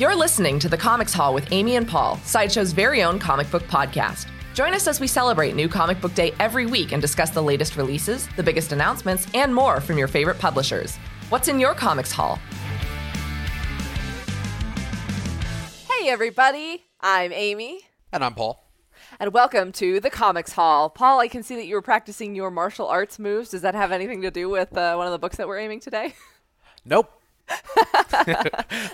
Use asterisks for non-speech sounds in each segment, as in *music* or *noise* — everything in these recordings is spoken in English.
You're listening to the Comics Haul with Amy and Paul, Sideshow's very own comic book podcast. Join us as we celebrate New Comic Book Day every week and discuss the latest releases, the biggest announcements, and more from your favorite publishers. What's in your Comics Haul? Hey, everybody. I'm Amy. And I'm Paul. And welcome to the Comics Haul. Paul, I can see that you were practicing your martial arts moves. Does that have anything to do with uh, one of the books that we're aiming today? *laughs* Nope. *laughs*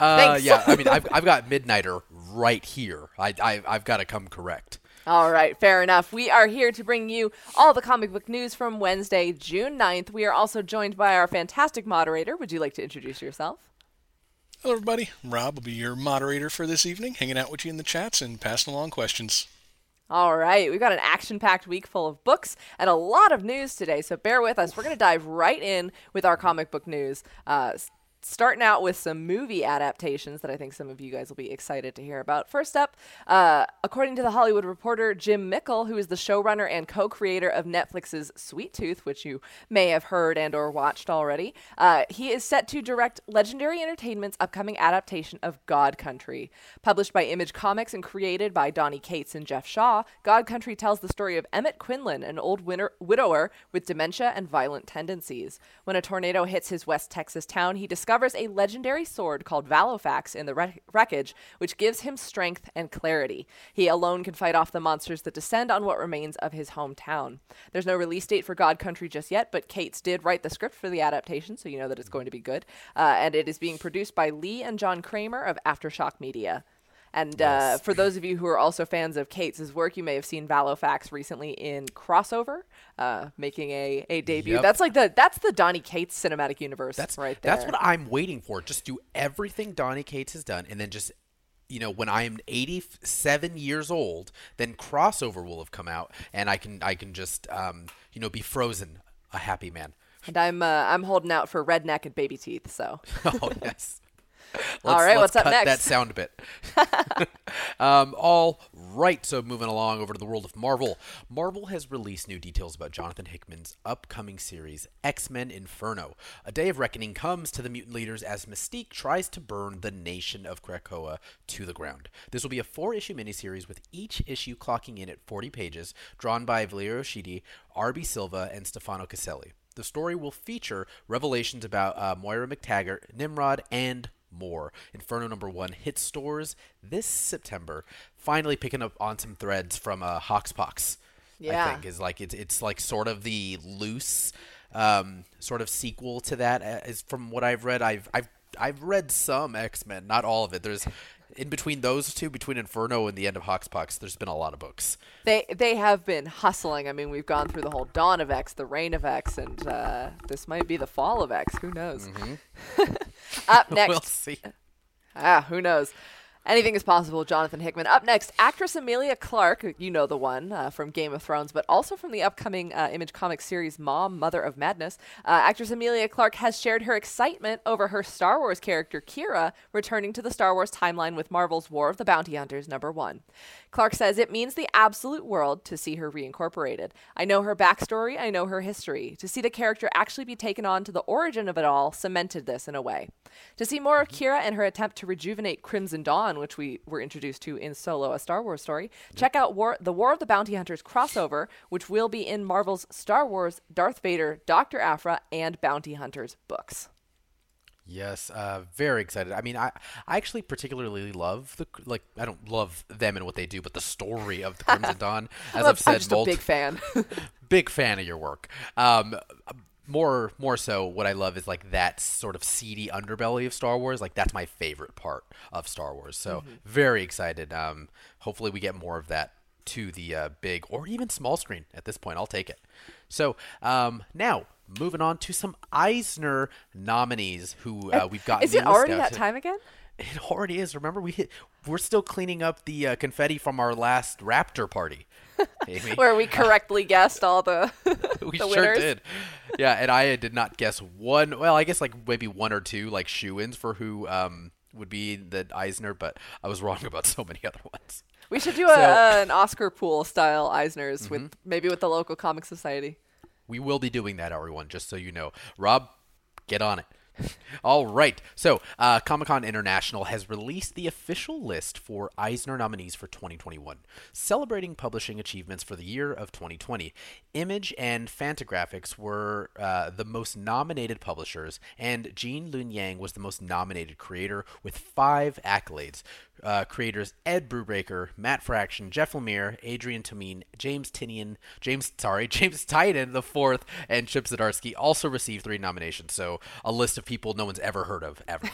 uh, yeah, I mean, I've, I've got Midnighter right here. I, I, I've got to come correct. All right, fair enough. We are here to bring you all the comic book news from Wednesday, June 9th. We are also joined by our fantastic moderator. Would you like to introduce yourself? Hello, everybody. Rob will be your moderator for this evening, hanging out with you in the chats and passing along questions. All right, we've got an action packed week full of books and a lot of news today, so bear with us. We're going to dive right in with our comic book news. Uh, starting out with some movie adaptations that I think some of you guys will be excited to hear about. First up, uh, according to the Hollywood Reporter, Jim Mickle, who is the showrunner and co-creator of Netflix's Sweet Tooth, which you may have heard and or watched already, uh, he is set to direct Legendary Entertainment's upcoming adaptation of God Country. Published by Image Comics and created by Donny Cates and Geoff Shaw, God Country tells the story of Emmett Quinlan, an old widower with dementia and violent tendencies. When a tornado hits his West Texas town, he discovers discovers a legendary sword called Valofax in the wreckage, which gives him strength and clarity. He alone can fight off the monsters that descend on what remains of his hometown. There's no release date for God Country just yet, but Cates did write the script for the adaptation, so you know that it's going to be good. Uh, and it is being produced by Lee and John Kramer of Aftershock Media. And uh, for those of you who are also fans of Cates' work, you may have seen Valofax recently in Crossover, uh, making a, a debut. Yep. That's like the that's the Donny Cates cinematic universe. That's right there. That's what I'm waiting for. Just do everything Donny Cates has done, and then just you know when I am 87 years old, then Crossover will have come out, and I can I can just um, you know be frozen a happy man. And I'm uh, I'm holding out for redneck and baby teeth. So. *laughs* oh yes. All right, what's up next? That sound bit. *laughs* *laughs* um, all right, so moving along over to the world of Marvel. Marvel has released new details about Jonathan Hickman's upcoming series, X Men Inferno. A day of reckoning comes to the mutant leaders as Mystique tries to burn the nation of Krakoa to the ground. This will be a four issue miniseries with each issue clocking in at 40 pages, drawn by Valerio Schiti, R.B. Silva, and Stefano Caselli. The story will feature revelations about uh, Moira MacTaggert, Nimrod, and more. Inferno number one hits stores this September, finally picking up on some threads from uh, Hoxpox. Yeah. I think is like it's it's like sort of the loose um, sort of sequel to that. Uh, from what I've read. I've I've I've read some X Men, not all of it. There's in between those two, between Inferno and the end of Hoxpox, there's been a lot of books. They they have been hustling. I mean, we've gone through the whole dawn of X, the reign of X, and uh, this might be the fall of X. Who knows? Mm-hmm. *laughs* Up *laughs* next, we'll see. Ah, who knows? Anything is possible, Jonathan Hickman. Up next, actress Emilia Clarke, you know the one uh, from Game of Thrones, but also from the upcoming uh, Image Comics series Mom, Mother of Madness. Uh, actress Emilia Clarke has shared her excitement over her Star Wars character Qi'ra returning to the Star Wars timeline with Marvel's War of the Bounty Hunters number one. Clarke says it means the absolute world to see her reincorporated. I know her backstory, I know her history. To see the character actually be taken on to the origin of it all cemented this in a way. To see more of mm-hmm. Qi'ra and her attempt to rejuvenate Crimson Dawn, which we were introduced to in Solo, a Star Wars story, check out War- the War of the Bounty Hunters crossover, which will be in Marvel's Star Wars, Darth Vader, Dr. Aphra, and Bounty Hunters books. Yes, uh, very excited. I mean, I I actually particularly love the like I don't love them and what they do, but the story of the Crimson *laughs* Dawn. As I've said, I'm just a big fan. *laughs* big fan of your work. Um, more more so, what I love is like that sort of seedy underbelly of Star Wars. Like that's my favorite part of Star Wars. So mm-hmm. very excited. Um, hopefully we get more of that to the uh, big or even small screen. At this point, I'll take it. So um, now moving on to some Eisner nominees who uh, we've got. Is it already that time again? It already is. Remember, we hit, we're still cleaning up the uh, confetti from our last Raptor party, *laughs* where we *laughs* correctly guessed all the. *laughs* we the sure winners. did. Yeah, and I did not guess one. Well, I guess like maybe one or two like shoe-ins for who um, would be the Eisner, but I was wrong about so many other ones. We should do a, uh, an Oscar pool style Eisners mm-hmm. with maybe with the local comic society. We will be doing that, everyone, just so you know. Rob, get on it. *laughs* All right. So, uh, Comic Con International has released the official list for Eisner nominees for 2021, celebrating publishing achievements for the year of 2020. Image and Fantagraphics were uh, the most nominated publishers, and Gene Luen Yang was the most nominated creator with five accolades. Uh, creators Ed Brubaker, Matt Fraction, Jeff Lemire, Adrian Tomine, James Tinian, James sorry, *laughs* James Tynion the fourth, and Chip Zdarsky also received three nominations. So a list of people no one's ever heard of ever.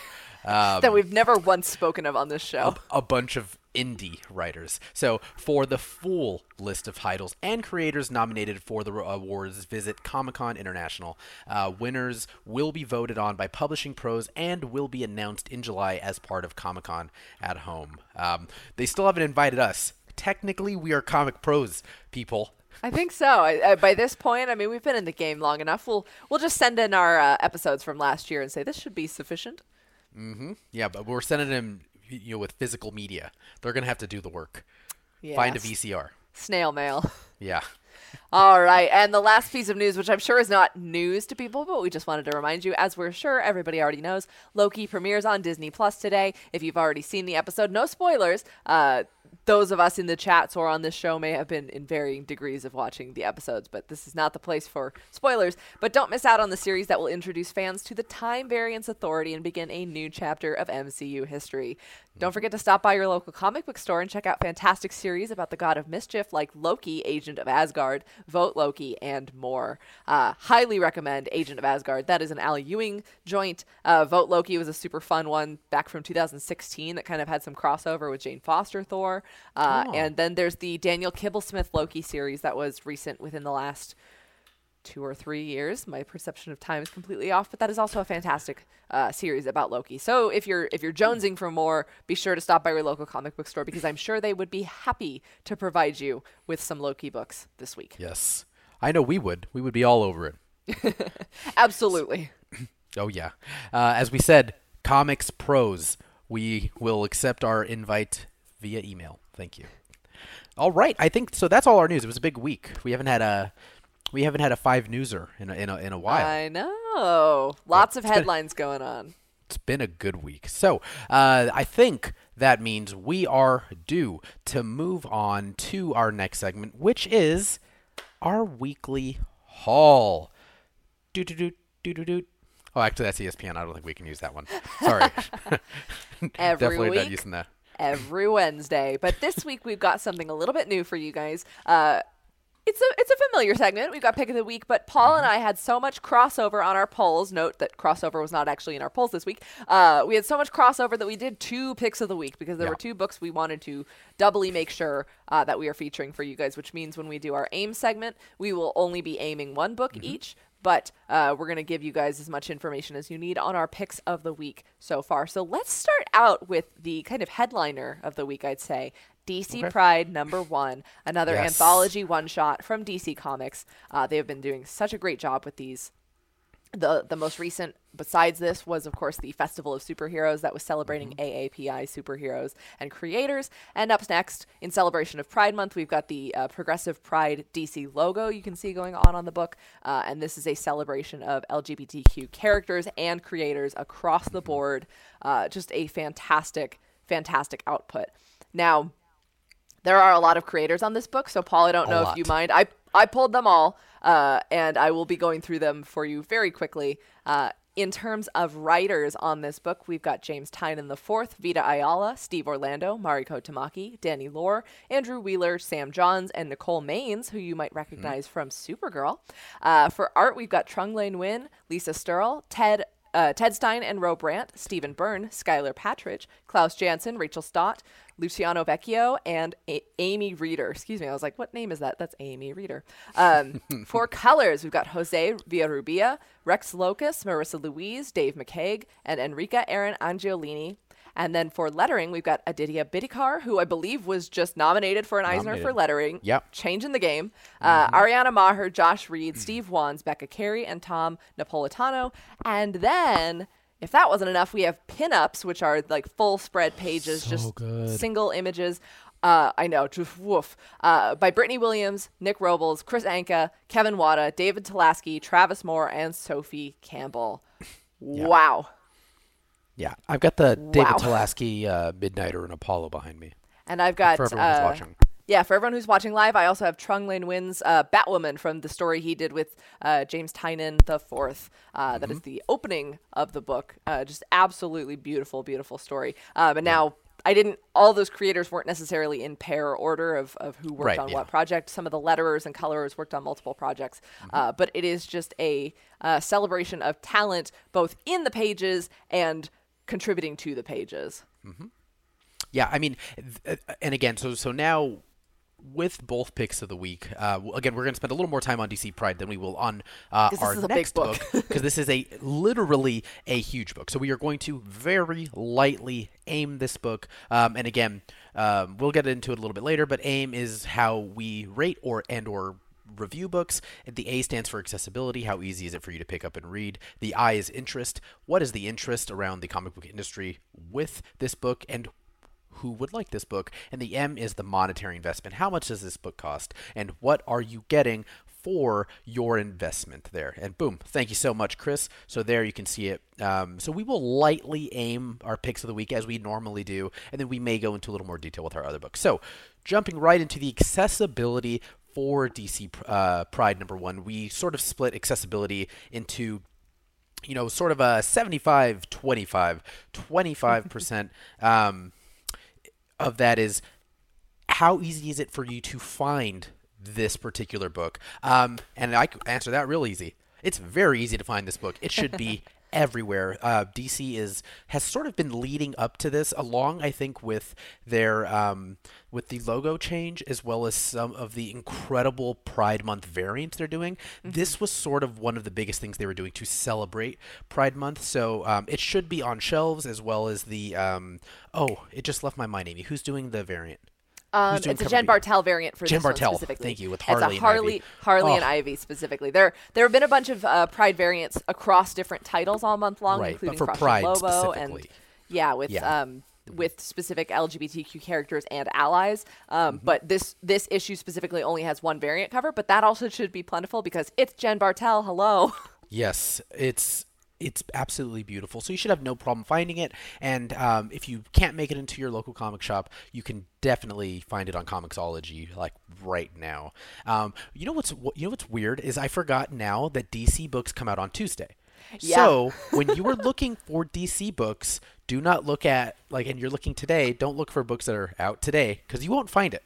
Um, *laughs* that we've never once spoken of on this show. a bunch of indie writers. So, for the full list of titles and creators nominated for the awards, visit Comic Con International. Uh, winners will be voted on by Publishing Pros and will be announced in July as part of Comic Con at home. Um, they still haven't invited us. Technically, we are Comic Pros people. I think so. I, I, by this point, I mean we've been in the game long enough. We'll we'll just send in our uh, episodes from last year and say this should be sufficient. Mm-hmm. Yeah, but we're sending them, you know, with physical media. They're gonna have to do the work. Find a VCR. Snail mail. Yeah. *laughs* All right, and the last piece of news, which I'm sure is not news to people, but we just wanted to remind you, as we're sure everybody already knows, Loki premieres on Disney Plus today. If you've already seen the episode, no spoilers. Uh, those of us in the chats or on this show may have been in varying degrees of watching the episodes, but this is not the place for spoilers. But don't miss out on the series that will introduce fans to the Time Variance Authority and begin a new chapter of MCU history. Don't forget to stop by your local comic book store and check out fantastic series about the god of mischief like Loki, Agent of Asgard, Vote Loki, and more. Uh, highly recommend Agent of Asgard. That is an Al Ewing joint. Uh, Vote Loki was a super fun one back from 2016 that kind of had some crossover with Jane Foster Thor. Uh, Oh. And then there's the Daniel Kibblesmith Loki series that was recent within the last two or three years. My perception of time is completely off, but that is also a fantastic uh, series about Loki. So if you're if you're jonesing for more, be sure to stop by your local comic book store because I'm sure they would be happy to provide you with some Loki books this week. Yes. I know we would. We would be all over it. *laughs* Absolutely. *clears throat* Oh yeah. Uh, as we said, comics pros. We will accept our invite via email. Thank you. All right. I think so. That's all our news. It was a big week. We haven't had a we haven't had a five newser in a, in a, in a while. I know. Lots of It's been- headlines going on. it's been a good week. So uh, I think that means we are due to move on to our next segment, which is our weekly haul. Do do do do do do. Oh, actually, that's ESPN. I don't think we can use that one. Sorry. *laughs* Every *laughs* Definitely not using that. Every Wednesday. But this week we've got something a little bit new for you guys. Uh, it's a it's a familiar segment. We've got pick of the week, but Paul and I had so much crossover on our polls. Note that crossover was not actually in our polls this week. Uh, we had so much crossover that we did two picks of the week because there Yeah. were two books we wanted to doubly make sure uh, that we are featuring for you guys. Which means when we do our aim segment, we will only be aiming one book each. But uh, we're going to give you guys as much information as you need on our picks of the week so far. So let's start out with the kind of headliner of the week, I'd say. DC Pride number one, another Yes. anthology one shot from DC Comics. Uh, they have been doing such a great job with these. The the most recent besides this was of course the Festival of Superheroes that was celebrating AAPI superheroes and creators. And up next in celebration of Pride Month, we've got the uh, Progressive Pride DC logo you can see going on on the book, uh, and this is a celebration of LGBTQ characters and creators across the board. Uh, just a fantastic, fantastic output. Now there are a lot of creators on this book, so Paul, I don't A know lot. if you mind. I I pulled them all, uh, and I will be going through them for you very quickly. Uh, in terms of writers on this book, we've got James Tynion the Fourth, Vita Ayala, Steve Orlando, Mariko Tamaki, Danny Lore, Andrew Wheeler, Sam Johns, and Nicole Maines, who you might recognize from Supergirl. Uh, for art, we've got Trung Le Nguyen, Lisa Sterle, Ted uh, Ted Stein and Ro Brandt, Stephen Byrne, Skylar Partridge, Klaus Janson, Rachel Stott, Luciano Vecchio, and A- Amy Reeder. Excuse me, I was like, what name is that? That's Amy Reeder. Um, *laughs* for colors, we've got Jose Villarrubia, Rex Lokus, Marissa Louise, Dave McCaig, and Enrica Eren Angiolini. And then for lettering, we've got Aditya Bidikar, who I believe was just nominated for an Eisner for lettering. Yep. Changing the game. Uh, Ariana Maher, Josh Reed, Steve Wands, Becca Carey, and Tom Napolitano. And then, if that wasn't enough, we have pinups, which are like full spread pages, just good. single images. Uh, I know, just woof. Uh, by Brittany Williams, Nick Robles, Kris Anka, Kevin Wada, David Talaski, Travis Moore, and Sophie Campbell. Wow. Yeah, I've got the David Wow. Talaski uh, Midnighter and Apollo behind me. And I've got For everyone who's uh, watching. Yeah, for everyone who's watching live, I also have Trung Le Nguyen's uh, Batwoman from the story he did with uh, James Tynion the Fourth. Uh, that is Mm-hmm. the opening of the book. Uh, just absolutely beautiful, beautiful story. Um, and now I didn't. All those creators weren't necessarily in pair order of, of who worked Right, on yeah. what project. Some of the letterers and colorers worked on multiple projects. Mm-hmm. Uh, but it is just a uh, celebration of talent, both in the pages and contributing to the pages. Yeah, I mean, th- uh, and again, so so now with both picks of the week, uh, again, we're going to spend a little more time on DC Pride than we will on uh, our is a big next book. because this is a literally a huge book. So we are going to very lightly aim this book, um, and again, um, we'll get into it a little bit later. But aim is how we rate or and or review books. The A stands for accessibility. How easy is it for you to pick up and read? The I is interest. What is the interest around the comic book industry with this book? And who would like this book? And the M is the monetary investment. How much does this book cost? And what are you getting for your investment there? And boom, thank you so much, Chris. So there you can see it. Um, so we will lightly aim our picks of the week as we normally do, and then we may go into a little more detail with our other books. So jumping right into the accessibility for DC uh, Pride number one, we sort of split accessibility into you know, sort of a 75 25, 25% *laughs* um, of that is how easy is it for you to find this particular book? Um, and I could answer that real easy. It's very easy to find this book. It should be *laughs* everywhere. Uh, DC is has sort of been leading up to this, along I think with their um, with the logo change as well as some of the incredible Pride Month variants they're doing. This was sort of one of the biggest things they were doing to celebrate Pride Month. So um, it should be on shelves as well as the um, oh, it just left my mind, Amy. Who's doing the variant? Um, it's a Jen? Bartel variant for Jen this one specifically. thank you, with it's Harley and Ivy. Harley and Oh. Ivy specifically. There, there have been a bunch of uh, Pride variants across different titles all month long, Right, but including for Pride and Lobo and yeah, with Yeah. um, with specific LGBTQ characters and allies. Um, Mm-hmm. But this this issue specifically only has one variant cover, but that also should be plentiful because it's Jen Bartel. Hello. *laughs* Yes, it's it's absolutely beautiful. So you should have no problem finding it. And um, if you can't make it into your local comic shop, you can definitely find it on Comixology like right now. Um, you know what's you know what's weird is I forgot now that DC books come out on Tuesday. Yeah. So when you are looking for DC books, do not look at like, and you're looking today. Don't look for books that are out today because you won't find it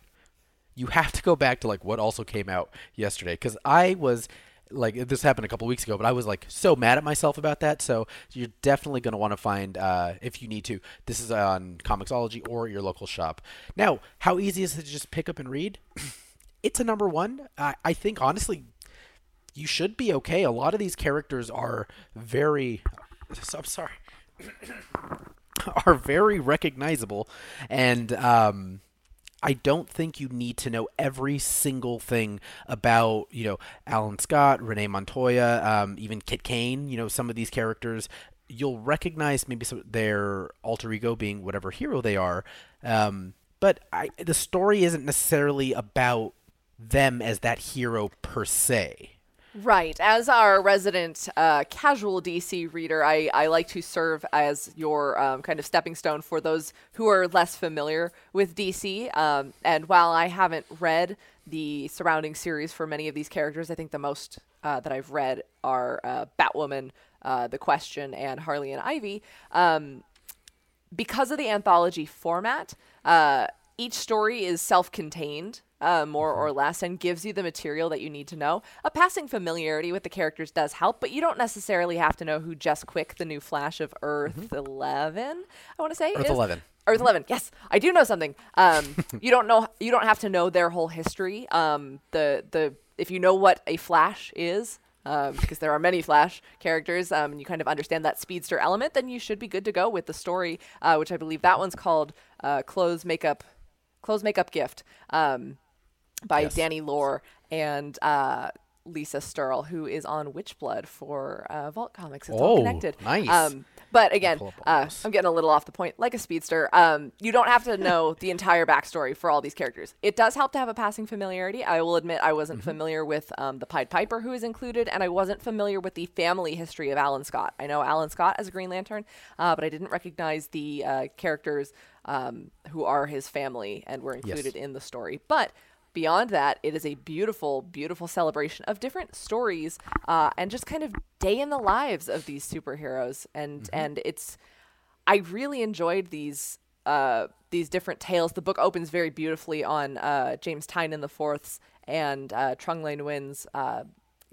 you have to go back to like what also came out yesterday because I was like this happened a couple weeks ago, but I was like so mad at myself about that. So you're definitely going to want to find uh, if you need to. This is on Comixology or your local shop. Now, how easy is it to just pick up and read? *clears throat* it's a number one. I, I think honestly, you should be okay. A lot of these characters are very. I'm sorry. *coughs* are very recognizable, and um, I don't think you need to know every single thing about, you know, Alan Scott, Renee Montoya, um, even Kit Kane. You know, some of these characters, you'll recognize maybe some, their alter ego being whatever hero they are. Um, but I, the story isn't necessarily about them as that hero per se. Right. As our resident uh, casual DC reader, I, I like to serve as your um, kind of stepping stone for those who are less familiar with DC. Um, and while I haven't read the surrounding series for many of these characters, I think the most uh, that I've read are uh, Batwoman, uh, The Question, and Harley and Ivy. Um, because of the anthology format, uh, each story is self contained, uh, more or less, and gives you the material that you need to know. A passing familiarity with the characters does help, but you don't necessarily have to know who Jess Quick, the new Flash of Earth 11, I want to say. Earth is. 11. Earth 11. Yes, I do know something. Um, *laughs* you don't know. You don't have to know their whole history. Um, the the if you know what a Flash is, um, because there are many Flash characters, um, and you kind of understand that speedster element, then you should be good to go with the story, uh, which I believe that one's called uh, "Clothes Makeup, Clothes Makeup Gift" um, by Yes. Danny Lore and. Uh, Lisa Sterle, who is on Witchblood for uh, Vault Comics. It's all Oh, connected. nice. Um, But again, all uh. I'm getting a little off the point. Like a speedster, um, you don't have to *laughs* know the entire backstory for all these characters. It does help to have a passing familiarity. I will admit I wasn't Mm-hmm. familiar with um, the Pied Piper who is included, and I wasn't familiar with the family history of Alan Scott. I know Alan Scott as a Green Lantern, uh, but I didn't recognize the uh, characters um, who are his family and were included in the story. But beyond that, it is a beautiful, beautiful celebration of different stories uh, and just kind of day in the lives of these superheroes. And and it's, I really enjoyed these uh, these different tales. The book opens very beautifully on uh, James Tynion the Fourth's and uh, Trung Le Nguyen's. Uh,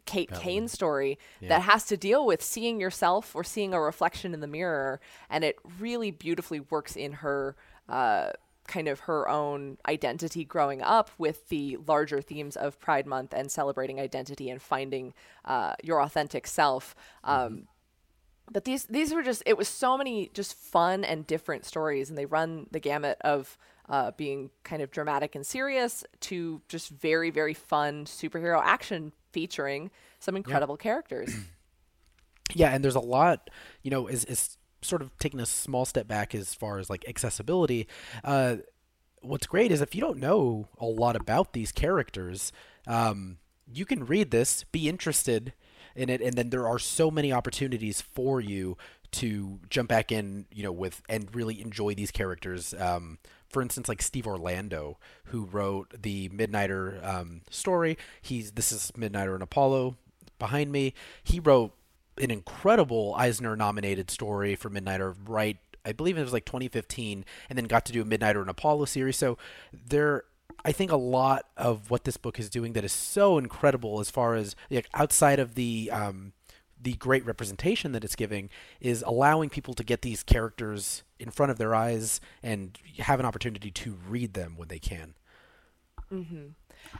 Kate Kane story that has to deal with seeing yourself or seeing a reflection in the mirror, and it really beautifully works in her uh, kind of her own identity growing up with the larger themes of Pride Month and celebrating identity and finding uh, your authentic self. Um, but these these were just it was so many just fun and different stories, and they run the gamut of uh, being kind of dramatic and serious to just very very fun superhero action featuring some incredible characters. *clears throat* Yeah, and there's a lot, you know, is is sort of taking a small step back as far as like accessibility. Uh, what's great is if you don't know a lot about these characters, um, you can read this, be interested in it, and then there are so many opportunities for you to jump back in, you know, with and really enjoy these characters. Um, for instance, like Steve Orlando, who wrote the Midnighter um, story. He's this is Midnighter and Apollo behind me. He wrote an incredible Eisner nominated story for Midnighter right I believe it was like 2015 and then got to do a Midnighter and Apollo series. So there I think a lot of what this book is doing that is so incredible as far as like outside of the um the great representation that it's giving is allowing people to get these characters in front of their eyes and have an opportunity to read them when they can.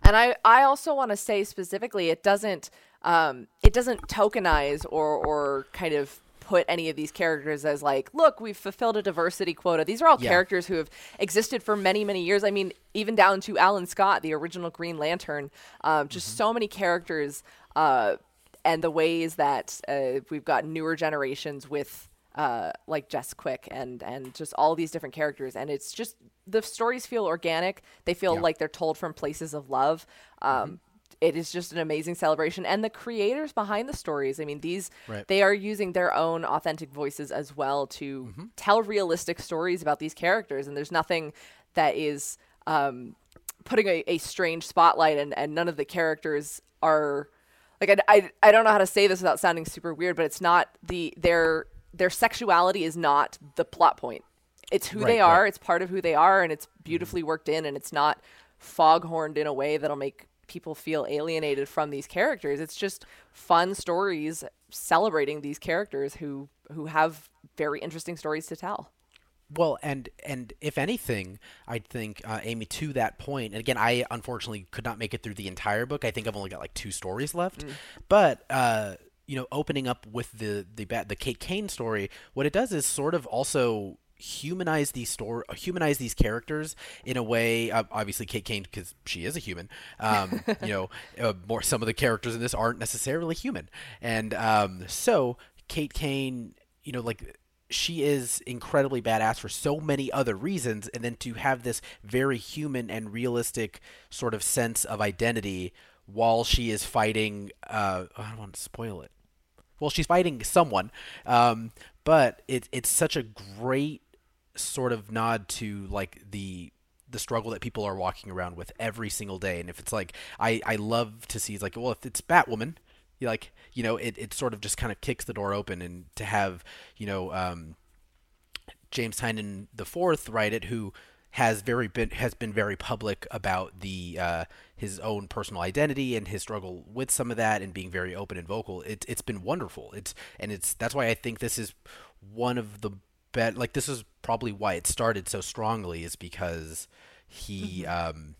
And I, I also want to say specifically, it doesn't um, it doesn't tokenize or or kind of put any of these characters as like, look, we've fulfilled a diversity quota. These are all Yeah. characters who have existed for many many years. I mean, even down to Alan Scott, the original Green Lantern. Um, just so many characters, uh, and the ways that uh, we've got newer generations with uh, like Jess Quick and and just all these different characters, and it's just the stories feel organic. They feel Yeah. like they're told from places of love. Um, it is just an amazing celebration, and the creators behind the stories. I mean, these Right. they are using their own authentic voices as well to tell realistic stories about these characters, and there's nothing that is um, putting a, a strange spotlight, and and none of the characters are like I, I, I don't know how to say this without sounding super weird, but it's not the their their sexuality is not the plot point. It's who they Right, right. are. It's part of who they are, and it's beautifully worked in, and it's not foghorned in a way that'll make people feel alienated from these characters. It's just fun stories celebrating these characters who who have very interesting stories to tell. Well, and and if anything, I think uh, Amy to that point. And again, I unfortunately could not make it through the entire book. I think I've only got like two stories left. But uh, you know, opening up with the the the Kate Kane story, what it does is sort of also humanize these store humanize these characters in a way uh, obviously Kate Kane because she is a human um, you know *laughs* uh, more some of the characters in this aren't necessarily human. And um, so Kate Kane you know like she is incredibly badass for so many other reasons and then to have this very human and realistic sort of sense of identity while she is fighting uh, I don't want to spoil it well she's fighting someone um, but it, it's such a great sort of nod to like the the struggle that people are walking around with every single day. And if it's like i i love to see it's like well if it's batwoman you like you know it, it sort of just kind of kicks the door open and to have you know um James Tynion the fourth write it, who has very been has been very public about the uh, his own personal identity and his struggle with some of that, and being very open and vocal. It's it's been wonderful. It's and it's that's why I think this is one of the bet like this is probably why it started so strongly is because he um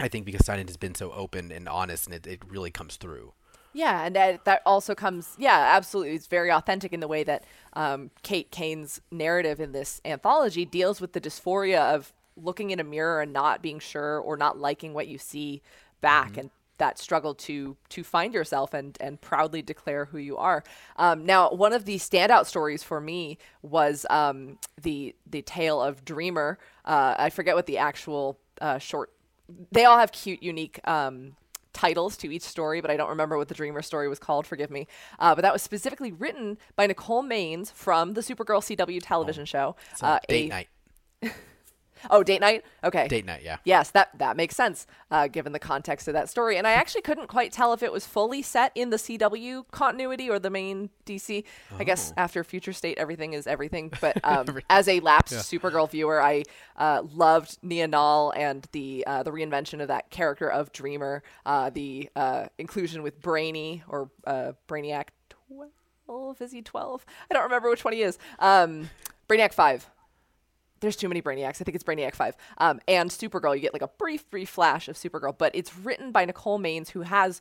I think because Tynion has been so open and honest, and it, it really comes through. Yeah, and that, that also comes, yeah, absolutely. It's very authentic in the way that um, Kate Kane's narrative in this anthology deals with the dysphoria of looking in a mirror and not being sure or not liking what you see back. And that struggle to to find yourself and and proudly declare who you are. Um, now, one of the standout stories for me was um, the the tale of Dreamer. Uh, I forget what the actual uh, short. They all have cute, unique um, titles to each story, but I don't remember what the Dreamer story was called. Forgive me. Uh, but that was specifically written by Nicole Maines from the Supergirl CW television show. So Uh, date a- night. *laughs* Oh, date night. Okay. Date night, yeah. Yes, that that makes sense uh, given the context of that story. And I actually couldn't quite tell if it was fully set in the CW continuity or the main DC. I guess after Future State, everything is everything. *laughs* But um, as a lapsed Supergirl viewer, I uh, loved Nia Nal and the uh, the reinvention of that character of Dreamer, uh, the uh, inclusion with Brainy or uh, Brainiac twelve. Is he twelve? I don't remember which one he is. Um, Brainiac five there's too many Brainiacs. I think it's Brainiac 5. Um, and Supergirl, you get like a brief, brief flash of Supergirl, but it's written by Nicole Maines, who has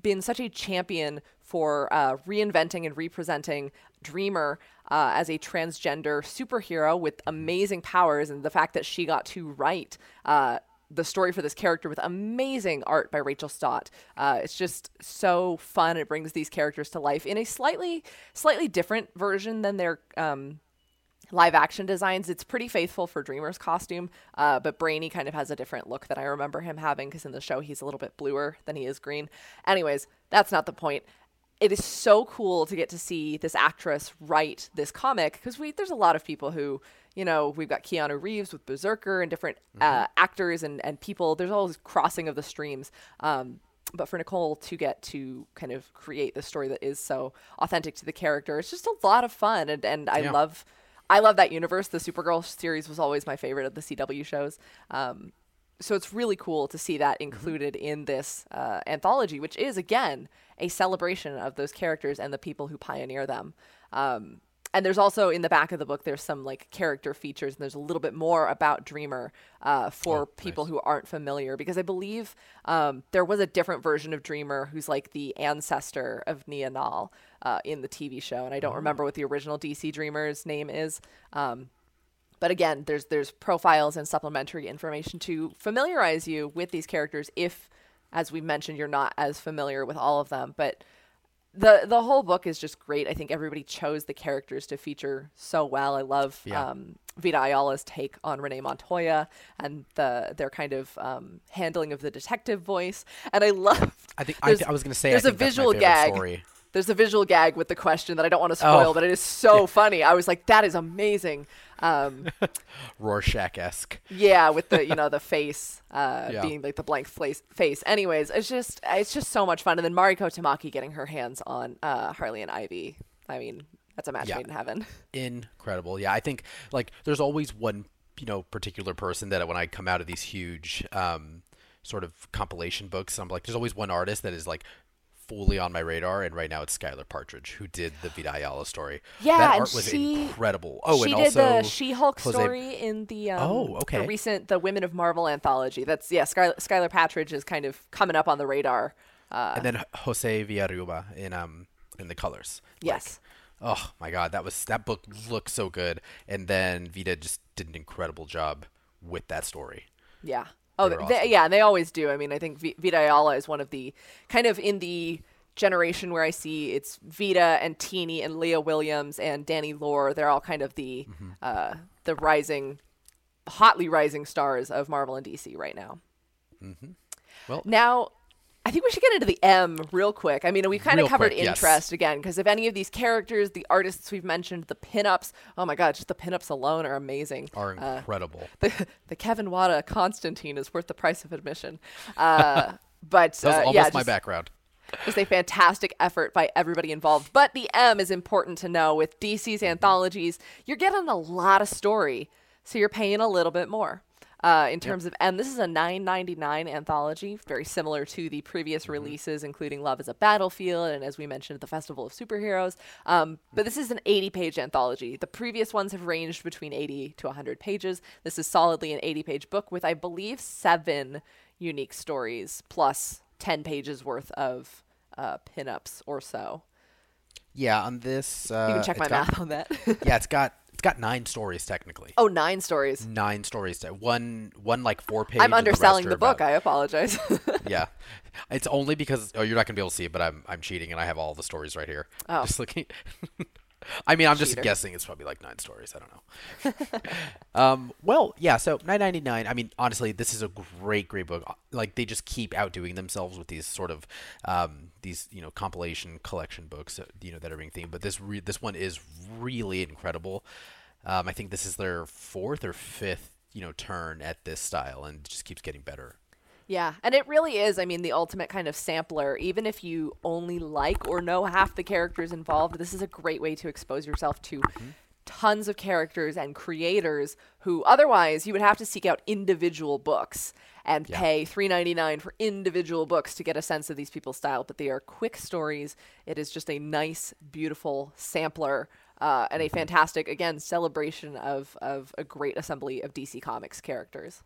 been such a champion for uh, reinventing and representing Dreamer uh, as a transgender superhero with amazing powers, and the fact that she got to write. Uh, the story for this character with amazing art by Rachel Stott. Uh, it's just so fun. It brings these characters to life in a slightly, slightly different version than their um, live action designs. It's pretty faithful for Dreamer's costume, uh, but Brainy kind of has a different look than I remember him having because in the show he's a little bit bluer than he is green. Anyways, that's not the point. It is so cool to get to see this actress write this comic because we there's a lot of people who you know we've got Keanu Reeves with BRZRKR and different uh, actors and and people. There's always crossing of the streams. Um, but for Nicole to get to kind of create the story that is so authentic to the character, it's just a lot of fun, and and I Yeah. love I love that universe. The Supergirl series was always my favorite of the CW shows. Um, so it's really cool to see that included in this uh, anthology, which is again a celebration of those characters and the people who pioneer them. Um, and there's also in the back of the book there's some like character features and there's a little bit more about Dreamer uh, for people who aren't familiar because I believe um, there was a different version of Dreamer who's like the ancestor of Nia Nal uh, in the TV show, and I don't remember what the original DC Dreamer's name is. Um, but again, there's there's profiles and supplementary information to familiarize you with these characters if, as we mentioned, you're not as familiar with all of them. But the the whole book is just great. I think everybody chose the characters to feature so well. I love Yeah. um, Vita Ayala's take on Renee Montoya and the their kind of um, handling of the detective voice. And I *laughs* love. I think I, I was going to say I there's a think that's my visual gag. story. There's a visual gag with the question that I don't want to spoil, Oh. but it is so funny. I was like, that is amazing. Um, *laughs* Rorschach-esque. yeah, with the you *laughs* know the face uh, Yeah. being like the blank face. Face. Anyways, it's just it's just so much fun. And then Mariko Tamaki getting her hands on uh, Harley and Ivy. I mean, that's a match Yeah. made in heaven. *laughs* incredible. Yeah, I think like there's always one you know particular person that when I come out of these huge um, sort of compilation books, I'm like, there's always one artist that is like fully on my radar, and right now it's Skylar Partridge who did the Vita Ayala story. Yeah, that art was she- incredible. Oh, she and did also the She-Hulk Jose- story in the um, Oh, the okay. recent the Women of Marvel anthology. That's yeah, Skylar, Skylar Partridge is kind of coming up on the radar. Uh, and then Jose Villarrubia in um in the colors. yes. Oh my god, that was that book looked so good, and then Vita just did an incredible job with that story. Yeah. Oh, They they, awesome. yeah, they always do. I mean, I think v- Vita Ayala is one of the kind of in the generation where I see it's Vita and Tini and Leah Williams and Danny Lore. They're all kind of the Mm-hmm. uh, the rising, hotly rising stars of Marvel and DC right now. Well, Now, I think we should get into the M real quick. I mean, we've kind of covered quick, yes. interest again because if any of these characters, the artists we've mentioned, the pinups, oh my god, just the pinups alone are amazing. are Uh, incredible. *laughs* the, the Kevin Wada Constantine is worth the price of admission. Uh, *laughs* but that was uh, almost yeah, my just, background. just a fantastic effort by everybody involved. But the M is important to know with DC's anthologies, you're getting a lot of story, so you're paying a little bit more. Uh, in terms of M, this is a 9.99 anthology, very similar to the previous releases, including Love is a Battlefield and, as we mentioned, the Festival of Superheroes. Um, but this is an 80-page anthology. The previous ones have ranged between 80 to 100 pages. This is solidly an 80-page book with, I believe, seven unique stories plus 10 pages worth of uh, pinups or so. Yeah, on this. Uh, You can check my got- math on that. *laughs* yeah, it's got it's got nine stories technically. oh, nine stories. Nine stories. One one like four page. I'm and the underselling the book. about- I apologize. *laughs* yeah, it's only because oh you're not gonna be able to see it, but I'm I'm cheating and I have all the stories right here. Oh. *laughs* Just looking. I mean, I'm just guessing. It's probably like nine stories. I don't know. *laughs* um, well, yeah. So 9.99. I mean, honestly, this is a great, great book. Like they just keep outdoing themselves with these sort of um, these you know compilation collection books. uh, You know that are being themed. But this re- this one is really incredible. Um, I think this is their fourth or fifth you know turn at this style, and just keeps getting better. Yeah, and it really is. I mean, the ultimate kind of sampler. Even if you only like or know half the characters involved, this is a great way to expose yourself to tons of characters and creators who otherwise you would have to seek out individual books and pay three ninety nine for individual books to get a sense of these people's style. But they are quick stories. It is just a nice, beautiful sampler. Uh, and a fantastic, again, celebration of, of a great assembly of DC Comics characters.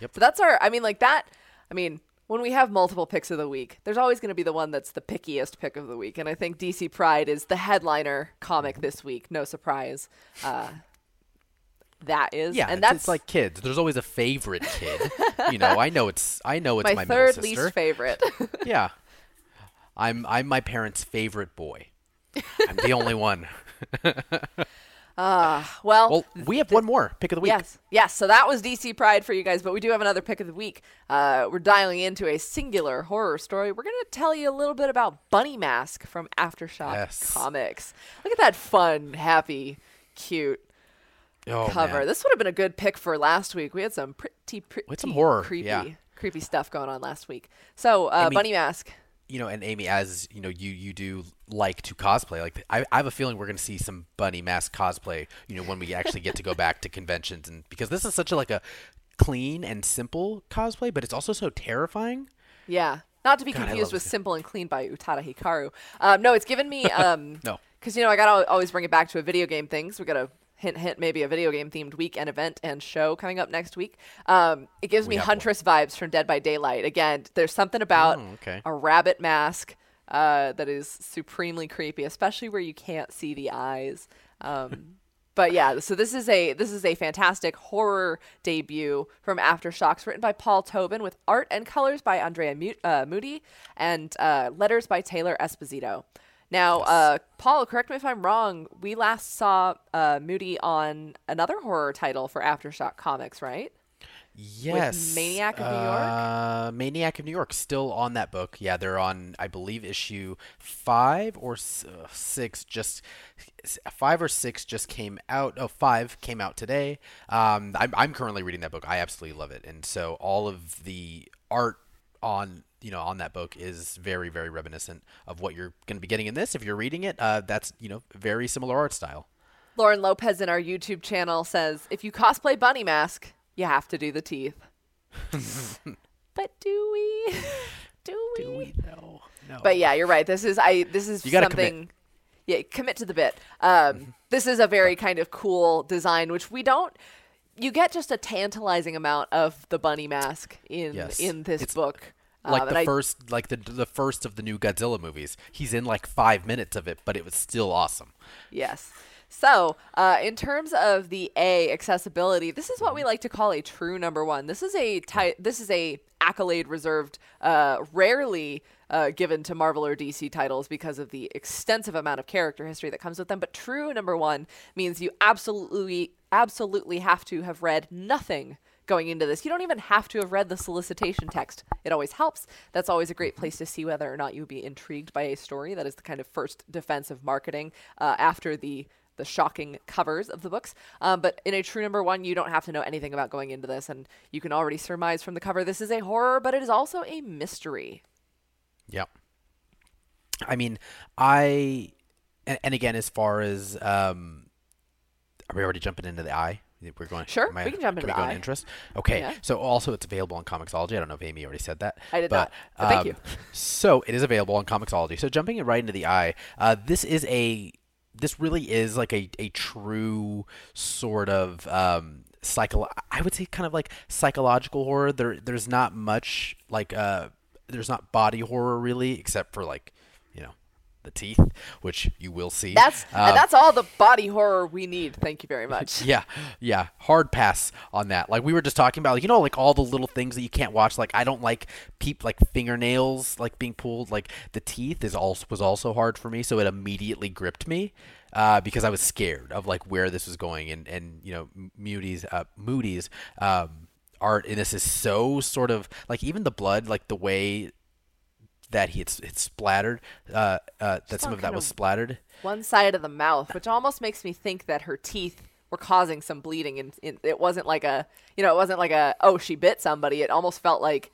Yep. So that's our. I mean, like that. I mean, when we have multiple picks of the week, there's always going to be the one that's the pickiest pick of the week, and I think DC Pride is the headliner comic this week. No surprise. Uh, that is, Yeah, and it's, that's it's like kids. There's always a favorite kid. you know, I know it's I know it's my, my, third least favorite. *laughs* yeah, I'm I'm my parents' favorite boy. I'm the only one. *laughs* well, Well, we have one more pick of the week. Yes, yes. So that was DC Pride for you guys, but we do have another pick of the week. Uh, we're dialing into a singular horror story. We're going to tell you a little bit about Bunny Mask from Aftershock Yes. Comics. Look at that fun, happy, cute Oh, cover. man. This would have been a good pick for last week. We had some pretty, pretty some horror, creepy, yeah. creepy stuff going on last week. So, uh, mean- Bunny Mask. You know, and Amy, as you know, you you do like to cosplay. Like I, I have a feeling we're going to see some bunny mask cosplay. You know, when we actually get to go back to conventions, and because this is such a like a clean and simple cosplay, but it's also so terrifying. Yeah. Not to be God, confused with it. Simple and Clean by Utada Hikaru. Um, no, it's given me. *laughs* Um, No. Because, you know, I got to always bring it back to a video game thing. So we got a hint, hint, maybe a video game themed week and event and show coming up next week. Um, it gives We me have one. Huntress vibes from Dead by Daylight. Again, there's something about Oh, okay. a rabbit mask uh, that is supremely creepy, especially where you can't see the eyes. Um, *laughs* but yeah, so this is a this is a fantastic horror debut from Aftershocks, written by Paul Tobin with art and colors by Andrea uh, Mutti and uh, letters by Taylor Esposito. Now, uh, Paul, correct me if I'm wrong. We last saw uh, Mutti on another horror title for Aftershock Comics, right? Yes. Maniac of New York? Uh, Maniac of New York still on that book. Yeah, they're on I believe issue 5 or uh, 6 just 5 or 6 just came out. Oh, 5 came out today. Um I'm I'm currently reading that book. I absolutely love it. And so all of the art on you know on that book is very very reminiscent of what you're going to be getting in this if you're reading it uh, that's you know very similar art style Lauren Lopez in our YouTube channel says, if you cosplay Bunny Mask, you have to do the teeth. *laughs* but do we? *laughs* Do we? know no But yeah, you're right. This is I. This is You gotta something. commit. Yeah, commit to the bit. Um, this is a very kind of cool design, which we don't. You get just a tantalizing amount of the bunny mask in Yes. in this It's book. like Um, the and I- first like the the first of the new Godzilla movies. He's in like 5 minutes of it, but it was still awesome. Yes. So, uh, in terms of the A accessibility, this is what we like to call a true number one. This is a ty- this is a accolade reserved, uh, rarely uh, given to Marvel or DC titles because of the extensive amount of character history that comes with them. But true number one means you absolutely absolutely have to have read nothing going into this. You don't even have to have read the solicitation text. It always helps. That's always a great place to see whether or not you'd be intrigued by a story. That is the kind of first defense of marketing uh, after the the shocking covers of the books. Um, but in a true number one, you don't have to know anything about going into this, and you can already surmise from the cover this is a horror, but it is also a mystery. Yep. I mean, I and, and again as far as um are we already jumping into the eye? We're going Sure, I- we can jump into the eye. interest. Okay. Yeah. So also it's available on Comixology. I don't know if Amy already said that. I did but, not, but thank um, you. *laughs* So it is available on Comixology. So jumping right into the eye, uh, this is a this really is like a, a true sort of um psycho I would say kind of like psychological horror. There there's not much like uh there's not body horror really except for like the teeth, which you will see. That's Um, and that's all the body horror we need. Thank you very *laughs* much. yeah, yeah, hard pass on that. Like we were just talking about, like you know, like all the little things that you can't watch. Like I don't like peep like fingernails like being pulled. Like the teeth is also was also hard for me, so it immediately gripped me uh, because I was scared of like where this was going. And and you know, Mutti's uh, Mutti's um, art in this is so sort of like even the blood, like the way that he it's, it's splattered, uh, uh, that some of that was splattered. One side of the mouth, which almost makes me think that her teeth were causing some bleeding, and, and it wasn't like a you know it wasn't like a oh she bit somebody. It almost felt like.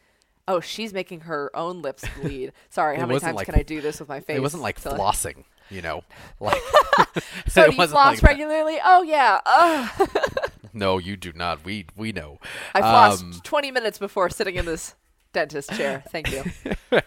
Oh, she's making her own lips bleed. *laughs* Sorry, how many times like- can I do this with my face? It wasn't like So- flossing, you know. *laughs* Like *laughs* So you floss like that. regularly? Oh yeah. Ugh. No, you do not. We we know. I flossed Um, 20 minutes before sitting in this dentist chair. Thank you.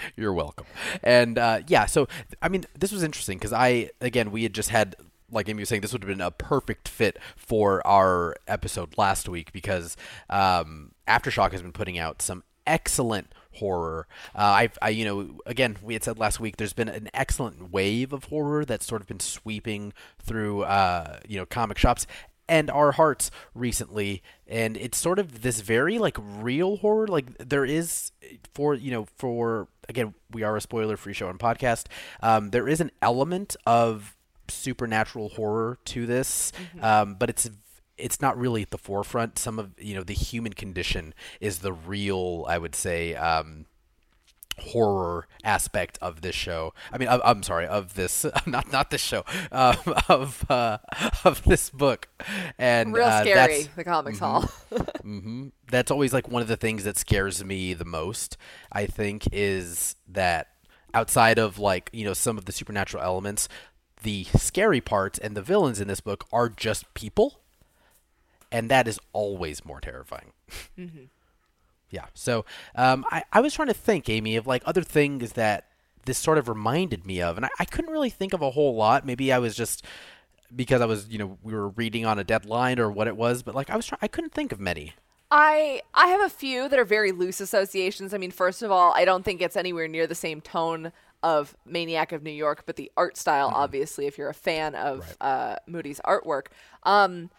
*laughs* You're welcome. And uh, yeah, so I mean, this was interesting because I again we had just had like Amy was saying, this would have been a perfect fit for our episode last week because um, AfterShock has been putting out some excellent horror. Uh, I've, I, you know, again, we had said last week, there's been an excellent wave of horror that's sort of been sweeping through, uh, you know, comic shops and our hearts recently. And it's sort of this very like real horror. Like there is for, you know, for, again, we are a spoiler free show and podcast. Um, there is an element of supernatural horror to this, um, but it's it's not really at the forefront. Some of you know the human condition is the real, I would say, um, horror aspect of this show. I mean, I, I'm sorry, of this *laughs* not not this show, um, *laughs* of uh, of this book, and Real uh, scary, that's- the Comics Haul. *laughs* hmm That's always like one of the things that scares me the most. I think is that outside of like you know some of the supernatural elements, the scary parts and the villains in this book are just people, and that is always more terrifying. Yeah. So um, I I was trying to think, Amy, of like other things that this sort of reminded me of, and I, I couldn't really think of a whole lot. Maybe I was just because I was, you know, we were reading on a deadline or what it was, but like I was trying, I couldn't think of many. I I have a few that are very loose associations. I mean, first of all, I don't think it's anywhere near the same tone of Maniac of New York, but the art style, obviously, if you're a fan of uh, Mutti's artwork. Um,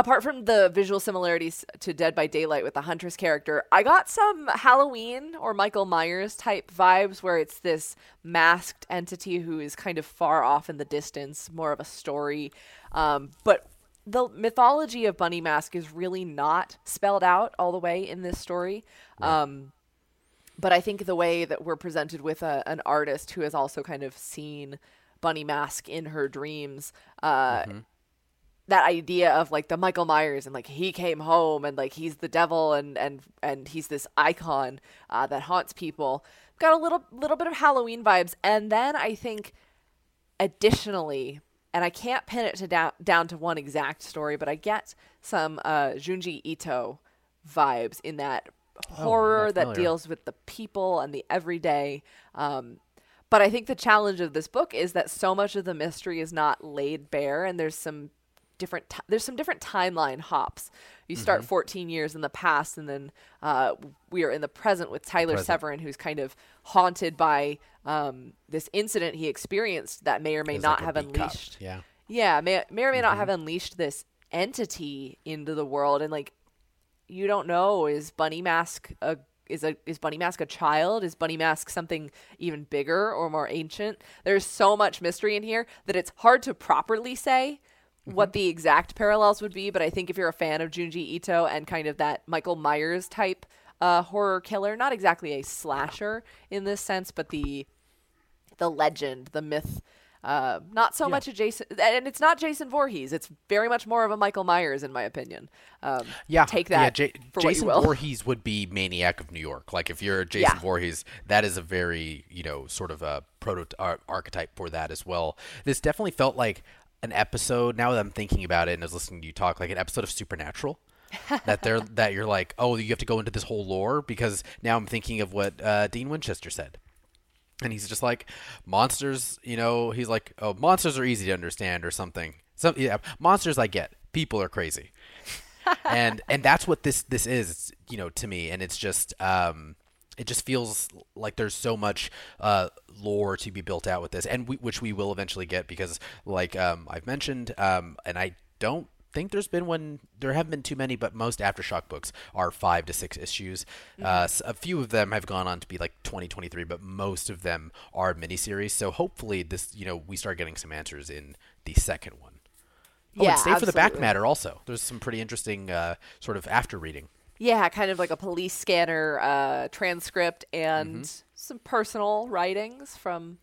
apart from the visual similarities to Dead by Daylight with the Huntress character, I got some Halloween or Michael Myers type vibes where it's this masked entity who is kind of far off in the distance, more of a story. Um, but the mythology of Bunny Mask is really not spelled out all the way in this story. Um, but I think the way that we're presented with a, an artist who has also kind of seen Bunny Mask in her dreams, uh, that idea of like the Michael Myers and like he came home and like he's the devil and and and he's this icon uh, that haunts people. Got a little little bit of Halloween vibes, and then I think additionally, and I can't pin it to down down to one exact story, but I get some uh, Junji Ito vibes in that horror not that deals with the people and the everyday. Um, but I think the challenge of this book is that so much of the mystery is not laid bare, and there's some different ti there's some different timeline hops. You Mm-hmm. start 14 years in the past, and then uh, we are in the present with Tyler Present. Severin, who's kind of haunted by um, this incident he experienced that may or may not like, have unleashed. Yeah. Yeah, may, may or may Mm-hmm. not have unleashed this entity into the world, and like you don't know is Bunny Mask a is a is Bunny Mask a child? Is Bunny Mask something even bigger or more ancient? There's so much mystery in here that it's hard to properly say what the exact parallels would be. But I think if you're a fan of Junji Ito and kind of that Michael Myers type uh, horror killer, not exactly a slasher in this sense, but the the legend, the myth. Uh, not so much a Jason, and it's not Jason Voorhees. It's very much more of a Michael Myers, in my opinion. Um, Yeah, take yeah, that for what Jason. Voorhees would be Maniac of New York. Like if you're Jason Yeah. Voorhees, that is a very you know sort of a proto archetype for that as well. This definitely felt like an episode. Now that I'm thinking about it and I was listening to you talk, like an episode of Supernatural. *laughs* that they're that you're like, oh, you have to go into this whole lore because now I'm thinking of what uh, Dean Winchester said. And he's just like, monsters, you know, he's like, oh, monsters are easy to understand or something. Some, yeah, monsters I get. People are crazy. *laughs* and and that's what this this is, you know, to me. And it's just, um, it just feels like there's so much uh, lore to be built out with this, and we, which we will eventually get because, like um, I've mentioned, um, and I don't think there's been one there haven't been too many but most aftershock books are five to six issues. Mm-hmm. uh, a few of them have gone on to be like 2023 but most of them are miniseries. So hopefully this you know we start getting some answers in the second one. Oh, yeah, and stay absolutely. for the back matter also. There's some pretty interesting uh, sort of after reading yeah kind of like a police scanner uh, transcript and mm-hmm. some personal writings from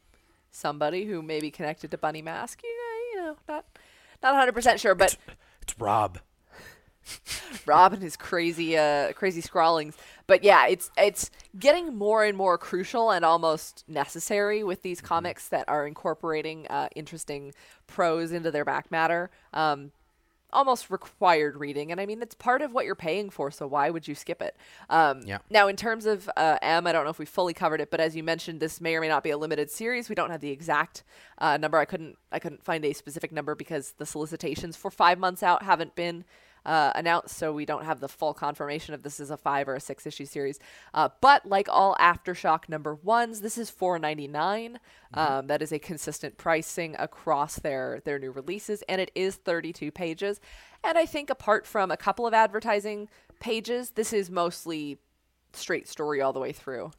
somebody who may be connected to bunny mask Yeah, you know not not 100% sure but it's Rob. *laughs* Rob and his crazy, uh, crazy scrawlings. But yeah, it's it's getting more and more crucial and almost necessary with these mm-hmm. comics that are incorporating uh, interesting prose into their back matter. Um, almost required reading. And I mean, it's part of what you're paying for, so why would you skip it? Um, yeah. Now, in terms of uh, M, I don't know if we fully covered it, but as you mentioned, this may or may not be a limited series. We don't have the exact uh, number. I couldn't I couldn't find a specific number because the solicitations for five months out haven't been uh, announced, so we don't have the full confirmation if this is a five or a six issue series. Uh, but like all Aftershock number ones, this is four ninety nine. Mm-hmm. Um, that is a consistent pricing across their their new releases, and it is thirty two pages. And I think apart from a couple of advertising pages, this is mostly straight story all the way through.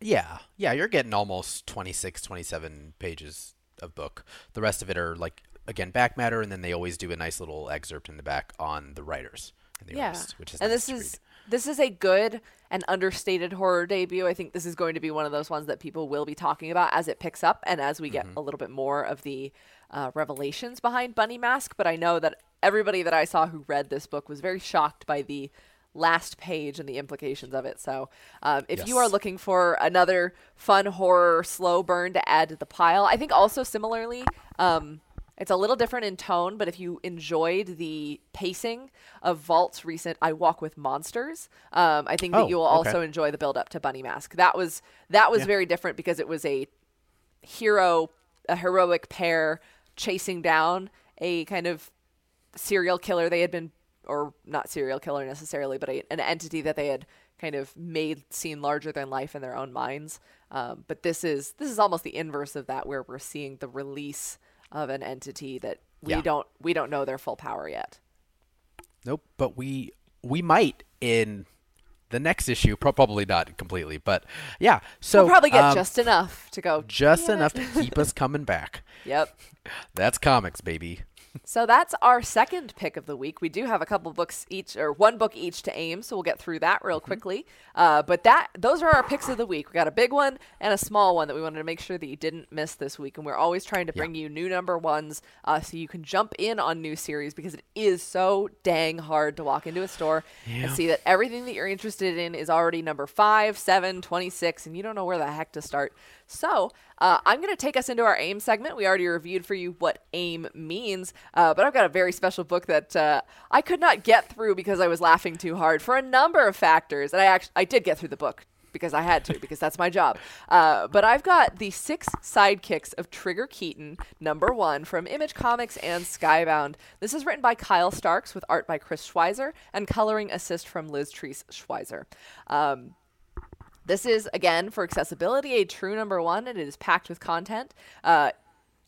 Yeah, yeah, you're getting almost 26, 27 pages of book. The rest of it are like again back matter, and then they always do a nice little excerpt in the back on the writers and the yeah. artists, which is and nice this is this is a good and understated horror debut. I think this is going to be one of those ones that people will be talking about as it picks up and as we get mm-hmm. a little bit more of the uh, revelations behind Bunny Mask. But I know that everybody that I saw who read this book was very shocked by the last page and the implications of it. So, um, if yes. you are looking for another fun horror slow burn to add to the pile, I think also similarly, um, it's a little different in tone, but if you enjoyed the pacing of Vault's recent "I Walk with Monsters," um, I think that oh, you will okay. also enjoy the build up to Bunny Mask. That was that was yeah. very different because it was a hero, a heroic pair chasing down a kind of serial killer they had been, or not serial killer necessarily, but a, an entity that they had kind of made seem larger than life in their own minds. Um, but this is this is almost the inverse of that, where we're seeing the release of an entity that we yeah. don't we don't know their full power yet. Nope, but we we might in the next issue, probably not completely, but yeah. So we'll probably get um, just enough to go. Just enough to keep us *laughs* coming back. Yep. That's comics, baby so that's our second pick of the week. We do have a couple books each, or one book each to aim, so we'll get through that real mm-hmm. quickly. Uh, but that those are our picks of the week. We got a big one and a small one that we wanted to make sure that you didn't miss this week. And we're always trying to bring yeah. you new number ones, uh, so you can jump in on new series because it is so dang hard to walk into a store yeah. and see that everything that you're interested in is already number five, seven, 26, and you don't know where the heck to start. So uh, I'm going to take us into our AIM segment. We already reviewed for you what AIM means, uh, but I've got a very special book that uh, I could not get through because I was laughing too hard for a number of factors. And I actually I did get through the book because I had to, because that's my job. *laughs* Uh, but I've got the six sidekicks of Trigger Keaton, number one, from Image Comics and Skybound. This is written by Kyle Starks with art by Chris Schweizer and coloring assist from Liz Trice Schweizer. Um, this is, again, for accessibility, a true number one, and it is packed with content. Uh,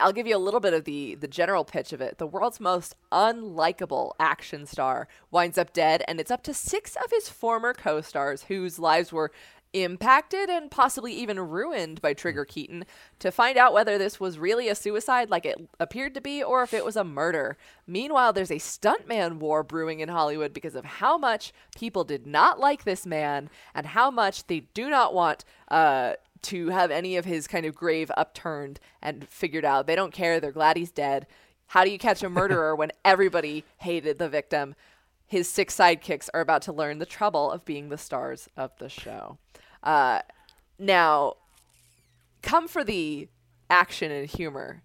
I'll give you a little bit of the the general pitch of it. The world's most unlikable action star winds up dead, and it's up to six of his former co-stars whose lives were impacted and possibly even ruined by Trigger Keaton to find out whether this was really a suicide like it appeared to be or if it was a murder. Meanwhile, there's a stuntman war brewing in Hollywood because of how much people did not like this man and how much they do not want uh, to have any of his kind of grave upturned and figured out. They don't care. They're glad he's dead. How do you catch a *laughs* murderer when everybody hated the victim? His six sidekicks are about to learn the trouble of being the stars of the show. Uh, now, come for the action and humor.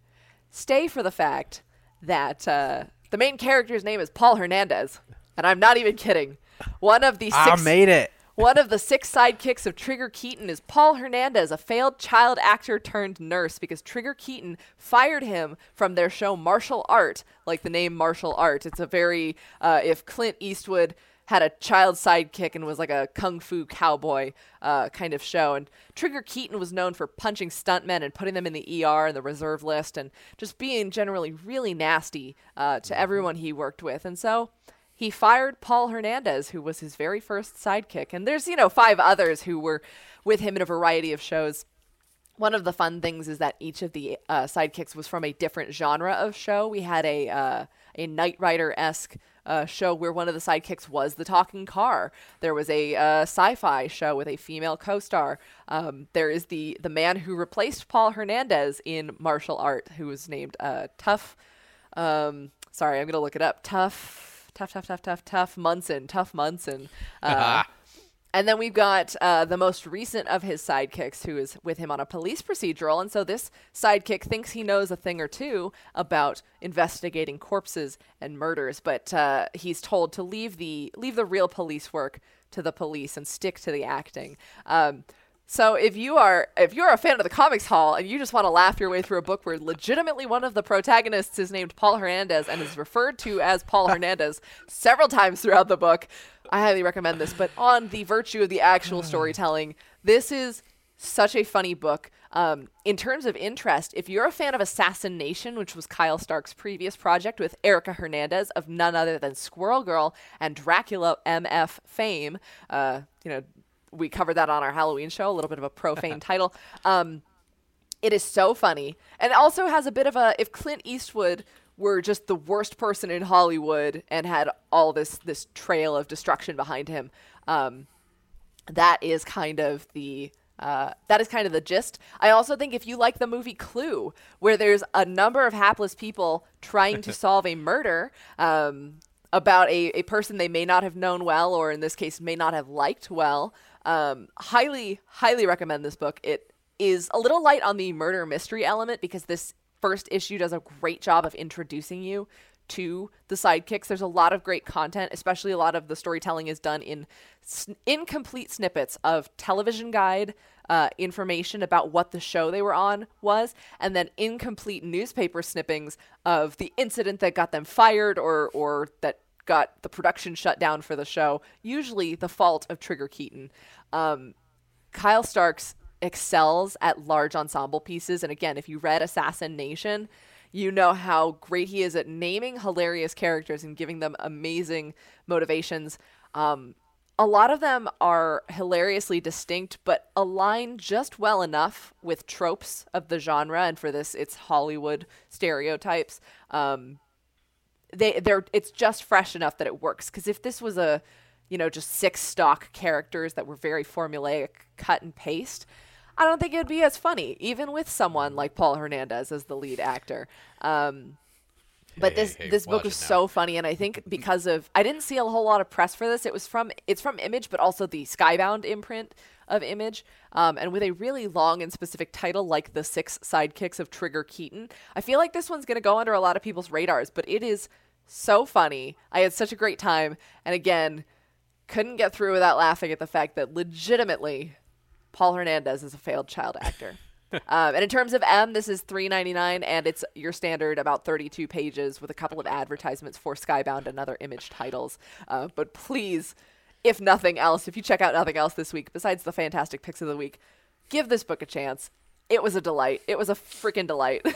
Stay for the fact that uh, the main character's name is Paul Hernandez, and I'm not even kidding. One of the six, I made it. One of the six sidekicks of Trigger Keaton is Paul Hernandez, a failed child actor turned nurse, because Trigger Keaton fired him from their show Martial Art, like the name Martial Art. It's a very, uh, if Clint Eastwood had a child sidekick and was like a kung fu cowboy uh, kind of show. And Trigger Keaton was known for punching stuntmen and putting them in the ER and the reserve list and just being generally really nasty uh, to everyone he worked with. And so he fired Paul Hernandez, who was his very first sidekick. And there's, you know, five others who were with him in a variety of shows. One of the fun things is that each of the uh, sidekicks was from a different genre of show. We had a uh, a Knight Rider esque uh, show where one of the sidekicks was the talking car. There was a uh, sci-fi show with a female co-star. Um, there is the the man who replaced Paul Hernandez in martial art, who was named uh, Tough. Um, sorry, I'm gonna look it up. Tough, tough, tough, tough, tough, tough Munson. Tough Munson. *laughs* And then we've got uh, the most recent of his sidekicks, who is with him on a police procedural. And so this sidekick thinks he knows a thing or two about investigating corpses and murders, but uh, he's told to leave the leave the real police work to the police and stick to the acting. Um, so if you are if you're a fan of the Comics Haul and you just want to laugh your way through a book where legitimately one of the protagonists is named Paul Hernandez and is referred to as Paul Hernandez several times throughout the book, I highly recommend this. But on the virtue of the actual storytelling, this is such a funny book. Um, in terms of interest, if you're a fan of Assassin Nation, which was Kyle Stark's previous project with Erica Hernandez of none other than Squirrel Girl and Dracula MF fame, uh, you know, we covered that on our Halloween show, a little bit of a profane *laughs* title. Um, it is so funny, and also has a bit of a if Clint Eastwood were just the worst person in Hollywood and had all this this trail of destruction behind him. Um, that is kind of the uh, that is kind of the gist. I also think if you like the movie Clue, where there's a number of hapless people trying to *laughs* solve a murder um, about a, a person they may not have known well, or in this case, may not have liked well, um, highly, highly recommend this book. It is a little light on the murder mystery element because this first issue does a great job of introducing you to the sidekicks. There's a lot of great content, especially a lot of the storytelling is done in sn- incomplete snippets of television guide uh, information about what the show they were on was, and then incomplete newspaper snippings of the incident that got them fired or or that got the production shut down for the show. Usually the fault of Trigger Keaton. Um, Kyle Starks excels at large ensemble pieces, and again, if you read Assassin Nation, you know how great he is at naming hilarious characters and giving them amazing motivations. Um, a lot of them are hilariously distinct, but align just well enough with tropes of the genre, and for this, it's Hollywood stereotypes. Um, they they're it's just fresh enough that it works. Because if this was a, you know, just six stock characters that were very formulaic, cut and paste, I don't think it'd be as funny, even with someone like Paul Hernandez as the lead actor. Um, but Hey, this hey, this book it now. so funny, and I think because of I didn't see a whole lot of press for this. It was from it's from Image, but also the Skybound imprint of Image, um, and with a really long and specific title like the Six Sidekicks of Trigger Keaton. I feel like this one's gonna go under a lot of people's radars, but it is so funny. I had such a great time, and again, couldn't get through without laughing at the fact that legitimately Paul Hernandez is a failed child actor. *laughs* um, and in terms of M, this is three ninety nine, and it's your standard about thirty two pages with a couple of advertisements for Skybound and other image titles. Uh, but please, if nothing else, if you check out nothing else this week besides the fantastic picks of the week, give this book a chance. It was a delight. It was a freaking delight. *laughs*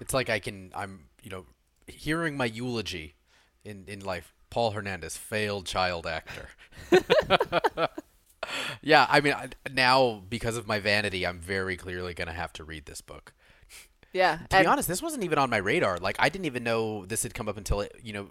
It's like I can I'm you know hearing my eulogy in in life. Paul Hernandez, failed child actor. *laughs* yeah, I mean now because of my vanity, I'm very clearly gonna have to read this book. yeah. To be honest, this wasn't even on my radar. Like I didn't even know this had come up until it, you know,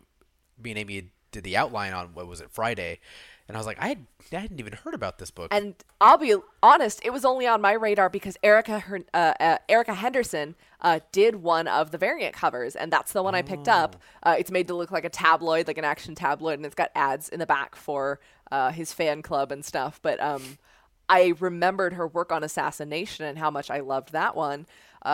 me and Amy did the outline on what was it Friday, and I was like, I, had, I hadn't even heard about this book. And I'll be honest, it was only on my radar because Erica Her- uh, uh, Erica Henderson uh, did one of the variant covers, and that's the one I picked up. Uh, it's made to look like a tabloid, like an action tabloid, and it's got ads in the back for uh, his fan club and stuff. But um, I remembered her work on Assassin Nation and how much I loved that one. *laughs*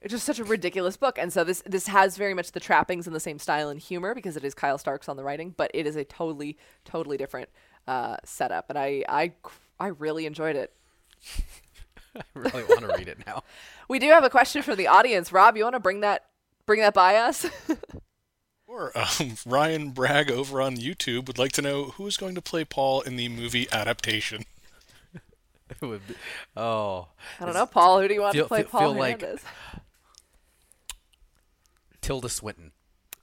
It's just such a ridiculous book and so this this has very much the trappings and the same style and humor because it is Kyle Starks on the writing but it is a totally totally different uh, setup and I I I really enjoyed it. *laughs* I really want to read it now. *laughs* We do have a question from the audience. Rob, you want to bring that bring that by us? *laughs* Or um, Ryan Bragg over on YouTube would like to know who is going to play Paul in the movie adaptation. It would be, oh, I don't know, Paul. Who do you want Feel- to play feel- Paul feel like- Hernandez? Tilda Swinton.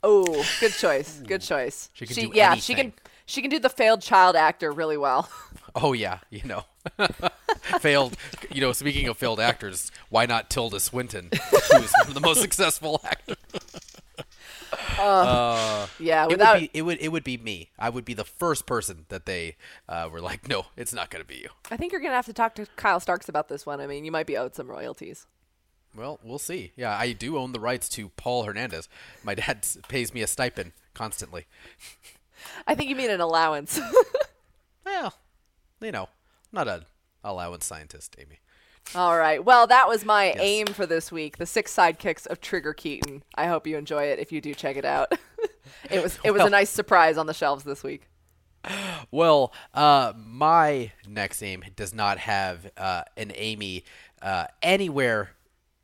Oh, good choice. Good choice. She can do yeah, she can she can do the failed child actor really well. *laughs* Oh yeah, you know, *laughs* failed. You know, speaking of failed actors, why not Tilda Swinton, who is one of the most *laughs* successful actors? yeah, It without would be it would it would be me. I would be the first person that they uh, were like, no, it's not going to be you. I think you're gonna have to talk to Kyle Starks about this one. I mean, you might be owed some royalties. Well, we'll see. Yeah, I do own the rights to Paul Hernandez. My dad pays me a stipend constantly. *laughs* I think you mean an allowance. *laughs* Well, you know, not an allowance scientist, Amy. All right. Well, that was my aim for this week. The six sidekicks of Trigger Keaton. I hope you enjoy it. If you do, check it out. *laughs* it was it was a nice surprise on the shelves this week. *sighs* Well, uh, my next aim does not have uh, an Amy uh, anywhere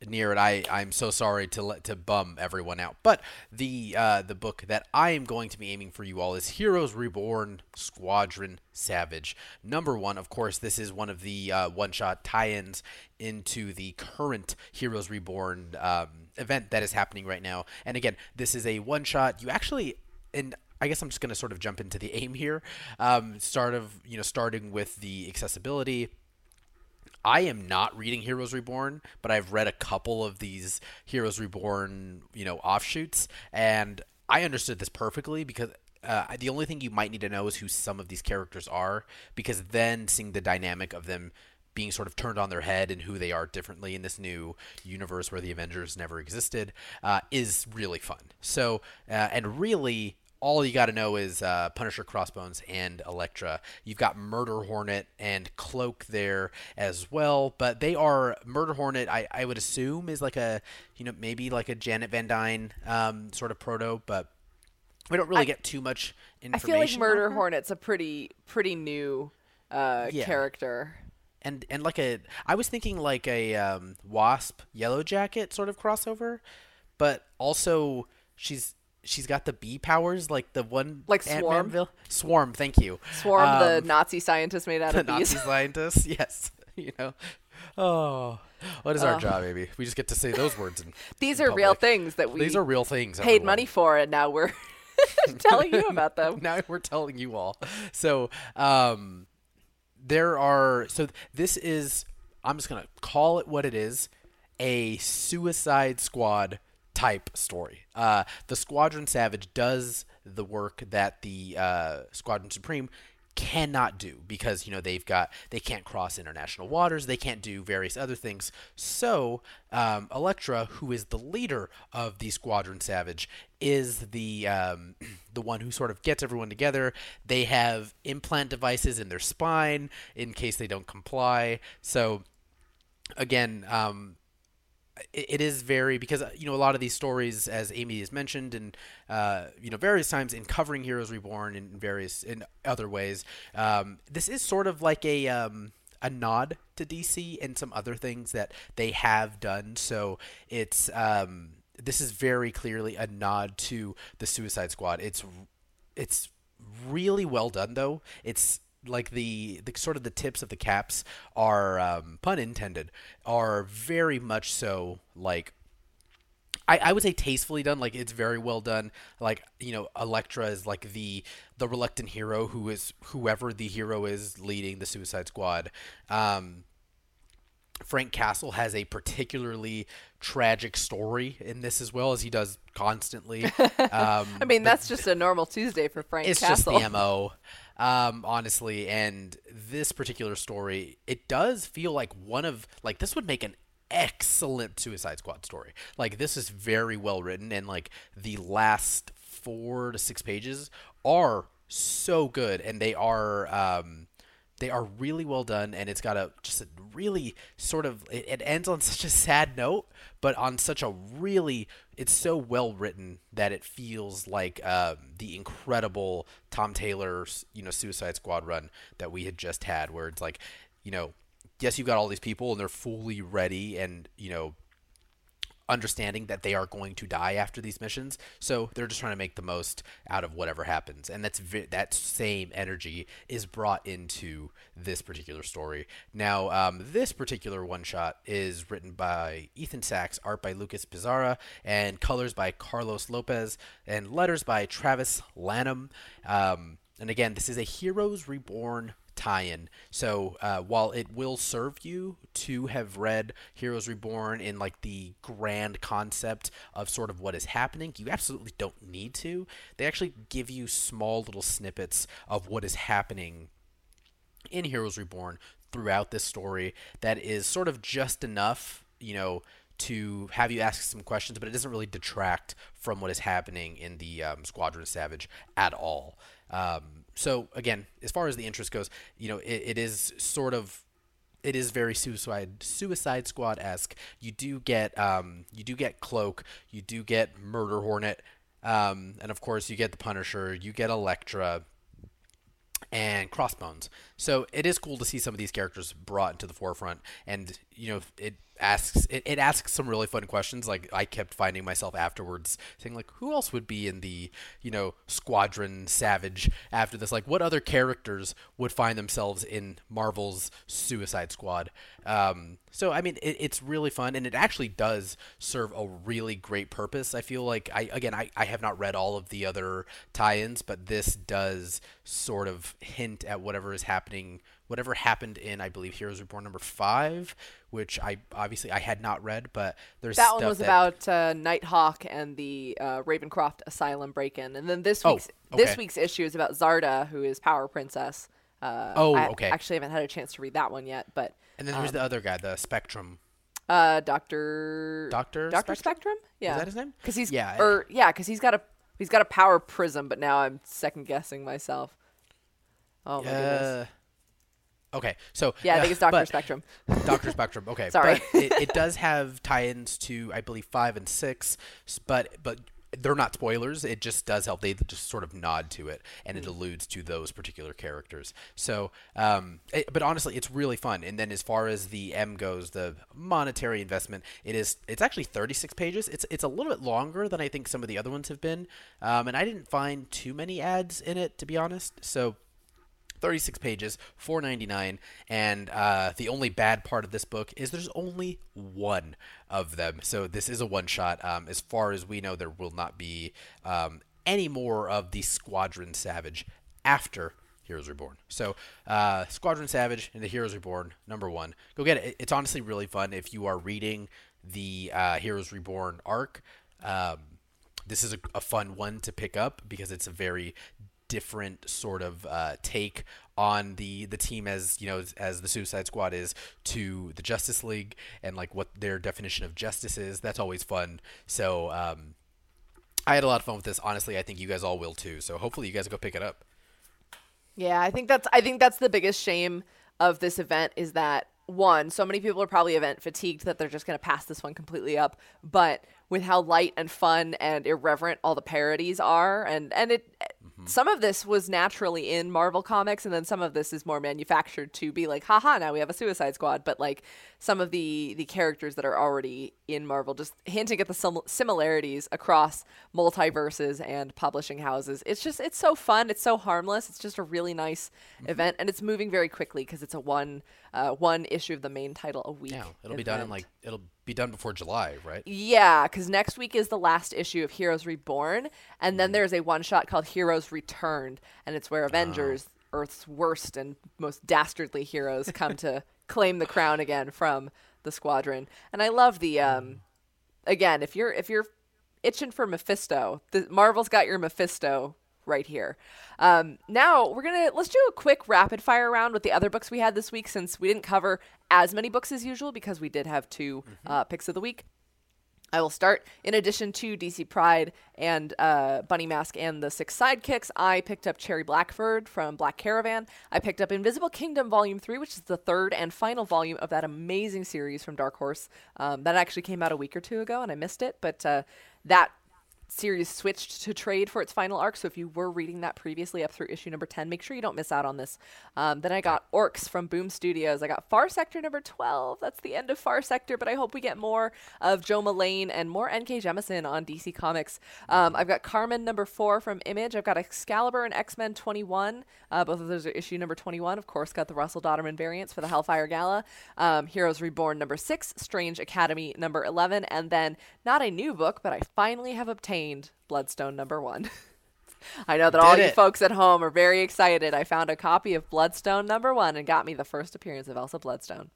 near it. I I'm so sorry to let to bum everyone out. But the uh, the book that I am going to be aiming for you all is Heroes Reborn Squadron Savage number one. Of course, this is one of the uh, one shot tie-ins into the current Heroes Reborn um, event that is happening right now. And again, this is a one shot. You actually and I guess I'm just going to sort of jump into the aim here. Um, start of you know starting with the accessibility. I am not reading Heroes Reborn, but I've read a couple of these Heroes Reborn, you know, offshoots, and I understood this perfectly because uh, the only thing you might need to know is who some of these characters are, because then seeing the dynamic of them being sort of turned on their head and who they are differently in this new universe where the Avengers never existed uh, is really fun. So, uh, and really, all you got to know is uh, Punisher Crossbones and Elektra. You've got Murder Hornet and Cloak there as well, but they are Murder Hornet. I, I would assume is like a you know maybe like a Janet Van Dyne um, sort of proto, but we don't really get too much information. I feel like Murder. Hornet's a pretty pretty new uh, Yeah. character. and and like a I was thinking like a um, Wasp Yellow Jacket sort of crossover, but also she's she's got the bee powers like the one Like Swarm? vil- Swarm, thank you. Swarm, the Um, Nazi scientist made out the of bees. Nazi scientists. *laughs* Yes, *laughs* you know. Oh, what is our job, baby? We just get to say those words. In, *laughs* These in are real things that we These are real things. paid everyone. money for, and now we're telling you about them. now we're telling you all. So, um, there are. So this is. I'm just gonna call it what it is. A Suicide Squad type story. Uh, the Squadron Savage does the work that the uh, Squadron Supreme cannot do because you know they've got they can't cross international waters. They can't do various other things. So um, Elektra who is the leader of the Squadron Savage is the um, *clears throat* the one who sort of gets everyone together. They have implant devices in their spine in case they don't comply. So again um, it, is very because uh, you know a lot of these stories, as Amy has mentioned, and uh, you know various times in covering Heroes Reborn in various in other ways. Um, this is sort of like a um, a nod to DC and some other things that they have done. So it's um, this is very clearly a nod to the Suicide Squad. It's it's really well done though. It's like the the sort of the tips of the caps are um, pun intended are very much so like I, I would say tastefully done like it's very well done. Like you know Elektra is like the the reluctant hero who is whoever the hero is leading the Suicide Squad. Um Frank Castle has a particularly tragic story in this as well as he does constantly. *laughs* Um I mean, that's just a normal Tuesday for Frank it's Castle. just the mo um honestly and this particular story it does feel like one of like this would make an excellent suicide squad story. Like this is very well written and like the last four to six pages are so good and they are um they are really well done and it's got a just a really sort of it, it ends on *laughs* such a sad note but on such a really it's so well written that it feels like um, the incredible tom taylor's you know suicide squad run that we had just had where it's like you know yes you've got all these people and they're fully ready and you know understanding that they are going to die after these missions. So they're just trying to make the most out of whatever happens, and that's vi- that same energy is brought into this particular story. Now, um, this particular one shot is written by Ethan Sacks, art by Lucas Pizzari, and colors by Carlos Lopez, and letters by Travis Lanham. Um, and again, this is a Heroes Reborn tie-in. So uh, while it will serve you to have read Heroes Reborn in like the grand concept of sort of what is happening, you absolutely don't need to. They actually give you small little snippets of what is happening in Heroes Reborn throughout this story that is sort of just enough, you know, to have you ask some questions, but it doesn't really detract from what is happening in the um, Squadron Savage at all. Um, so again, as far as the interest goes, you know, it, it is sort of it is very suicide Suicide Squad esque. You do get um, you do get Cloak, you do get Murder Hornet, um, and of course you get the Punisher, you get Elektra, and Crossbones. So it is cool to see some of these characters brought into the forefront, and you know it asks it, it asks some really fun questions. Like I kept finding myself afterwards saying like, who else would be in the you know Squadron Savage after this? Like, what other characters would find themselves in Marvel's Suicide Squad? Um, so I mean, it, it's really fun, and it actually does serve a really great purpose. I feel like I again I, I have not read all of the other tie-ins, but this does sort of hint at whatever is happening whatever happened in I believe Heroes Reborn number five, which I obviously I had not read, but there's that one was that, about uh, Nighthawk and the uh, Ravencroft asylum break-in, and then this Oh, week's this week's issue is about Zarda, who is Power Princess. Uh, Oh, I okay. Actually, haven't had a chance to read that one yet, but and then there's the other guy, the Spectrum. uh, Doctor Dr. Doctor Spectrum? Spectrum, yeah, Is that his name? Because he's Yeah, or yeah, because he's got a he's got a power prism, but now I'm second guessing myself. Oh my goodness. Okay, so Yeah, I think it's Doctor Spectrum. *laughs* Doctor Spectrum. Okay, *laughs* Sorry. but it, it *laughs* does have tie-ins to I believe five and six, but but they're not spoilers. It just does help. They just sort of nod to it, and it alludes to those particular characters. So, um, it- but honestly, it's really fun. And then as far as the M goes, the monetary investment, it is. It's actually 36 pages. It's it's a little bit longer than I think some of the other ones have been. Um, and I didn't find too many ads in it, to be honest. So. 36 pages, 4.99, and uh, the only bad part of this book is there's only one of them. So this is a one shot. Um, as far as we know, there will not be um, any more of the Squadron Savage after Heroes Reborn. So uh, Squadron Savage and the Heroes Reborn number one. Go get it. It's honestly really fun if you are reading the uh, Heroes Reborn arc. Um, this is a, a fun one to pick up because it's a very different sort of uh, take on the the team as you know as, the Suicide Squad is to the Justice League and like what their definition of justice is. That's always fun. So um, I had a lot of fun with this. Honestly, I think you guys all will too. So hopefully you guys go pick it up. Yeah, I think that's I think that's the biggest shame of this event is that one, so many people are probably event fatigued that they're just going to pass this one completely up, but with how light and fun and irreverent all the parodies are. And and it mm-hmm. some of this was naturally in Marvel comics and then some of this is more manufactured to be like haha now we have a Suicide Squad, but like some of the the characters that are already in Marvel just hinting at the sim- similarities across multiverses and publishing houses. It's just it's so fun, it's so harmless. It's just a really nice mm-hmm. event and it's moving very quickly because it's a one uh, one issue of the main title a week. Yeah, it'll be done in like it'll be done before July, right? Yeah, because next week is the last issue of Heroes Reborn, and then there's a one shot called Heroes Returned, and it's where Avengers, Earth's worst and most dastardly heroes, come to *laughs* claim the crown again from the squadron. And I love the um, again, if you're if you're itching for Mephisto, the Marvel's got your Mephisto right here. Um, now we're gonna let's do a quick rapid fire round with the other books we had this week since we didn't cover as many books as usual because we did have 2 uh, picks of the week. I will start. In addition to DC Pride and uh, Bunny Mask and the Six Sidekicks, I picked up Cherry Blackford from Black Caravan. I picked up Invisible Kingdom Volume 3, which is the third and final volume of that amazing series from Dark Horse. Um, that actually came out a week or two ago, and I missed it, but uh, that series switched to trade for its final arc. So if you were reading that previously up through issue number 10, make sure you don't miss out on this. Um, then I got Orcs from Boom Studios. I got Far Sector number 12. That's the end of Far Sector, but I hope we get more of Joe Mullane and more N.K. Jemisin on DC Comics. Um, I've got Carmen number 4 from Image. I've got Excalibur and X Men 21. Uh, both of those are issue number 21. Of course, got the Russell Dauterman variants for the Hellfire Gala. Um, Heroes Reborn number 6. Strange Academy number 11. And then, not a new book, but I finally have obtained Bloodstone number one. *laughs* I know that all Did you folks at home are very excited. I found a copy of Bloodstone number one and got me the first appearance of Elsa Bloodstone.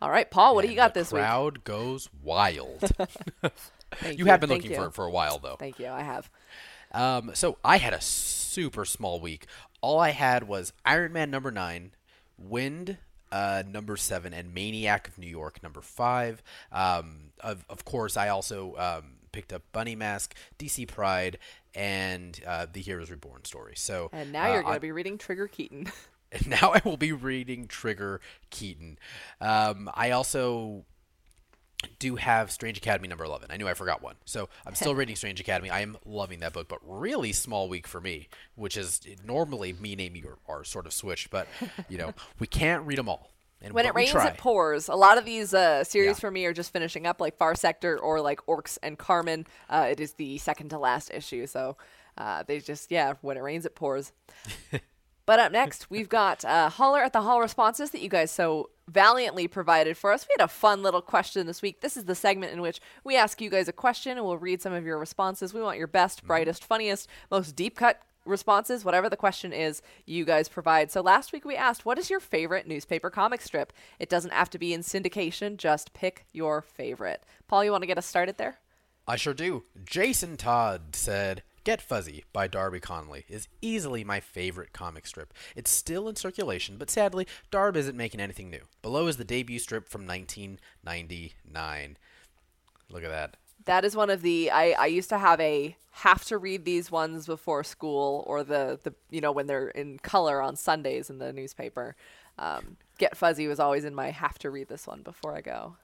All right, Paul, what do you got this week? crowd goes wild. *laughs* *laughs* Thank you have been thank looking you. for it for a while, though. Thank you. I have. Um, so I had a super small week. All I had was Iron Man number nine, Wynd uh, number seven, and Maniac of New York number five. Um, of, of course, I also um, picked up Bunny Mask, DC Pride, and uh, the Heroes Reborn story. So And now uh, you're going to be reading Trigger Keaton. *laughs* and now I will be reading Trigger Keaton. Um, I also do have Strange Academy number 11. I knew I forgot one. So I'm still *laughs* reading Strange Academy. I am loving that book, but really small week for me, which is normally me and Amy are, are sort of switched, but you know, we can't read them all. And when it rains, it pours. A lot of these uh, series Yeah. for me are just finishing up, like Far Sector or like Orcs and Carmen. Uh, it is the second to last issue, so uh, they just yeah. When it rains, it pours. *laughs* But up next, we've got uh, Holler at the Haul responses that you guys so valiantly provided for us. We had a fun little question this week. This is the segment in which we ask you guys a question and we'll read some of your responses. We want your best, brightest, funniest, most deep cut responses, whatever the question is, you guys provide. So last week we asked, what is your favorite newspaper comic strip? It doesn't have to be in syndication, just pick your favorite. Paul, you want to get us started there? I sure do. Jason Todd said, Get Fuzzy by Darby Conley is easily my favorite comic strip. It's still in circulation, but sadly, Darb isn't making anything new. Below is the debut strip from 1999. Look at that. That is one of the I, I used to have a have to read these ones before school or the, the you know when they're in color on Sundays in the newspaper. Um, Get Fuzzy was always in my have to read this one before I go.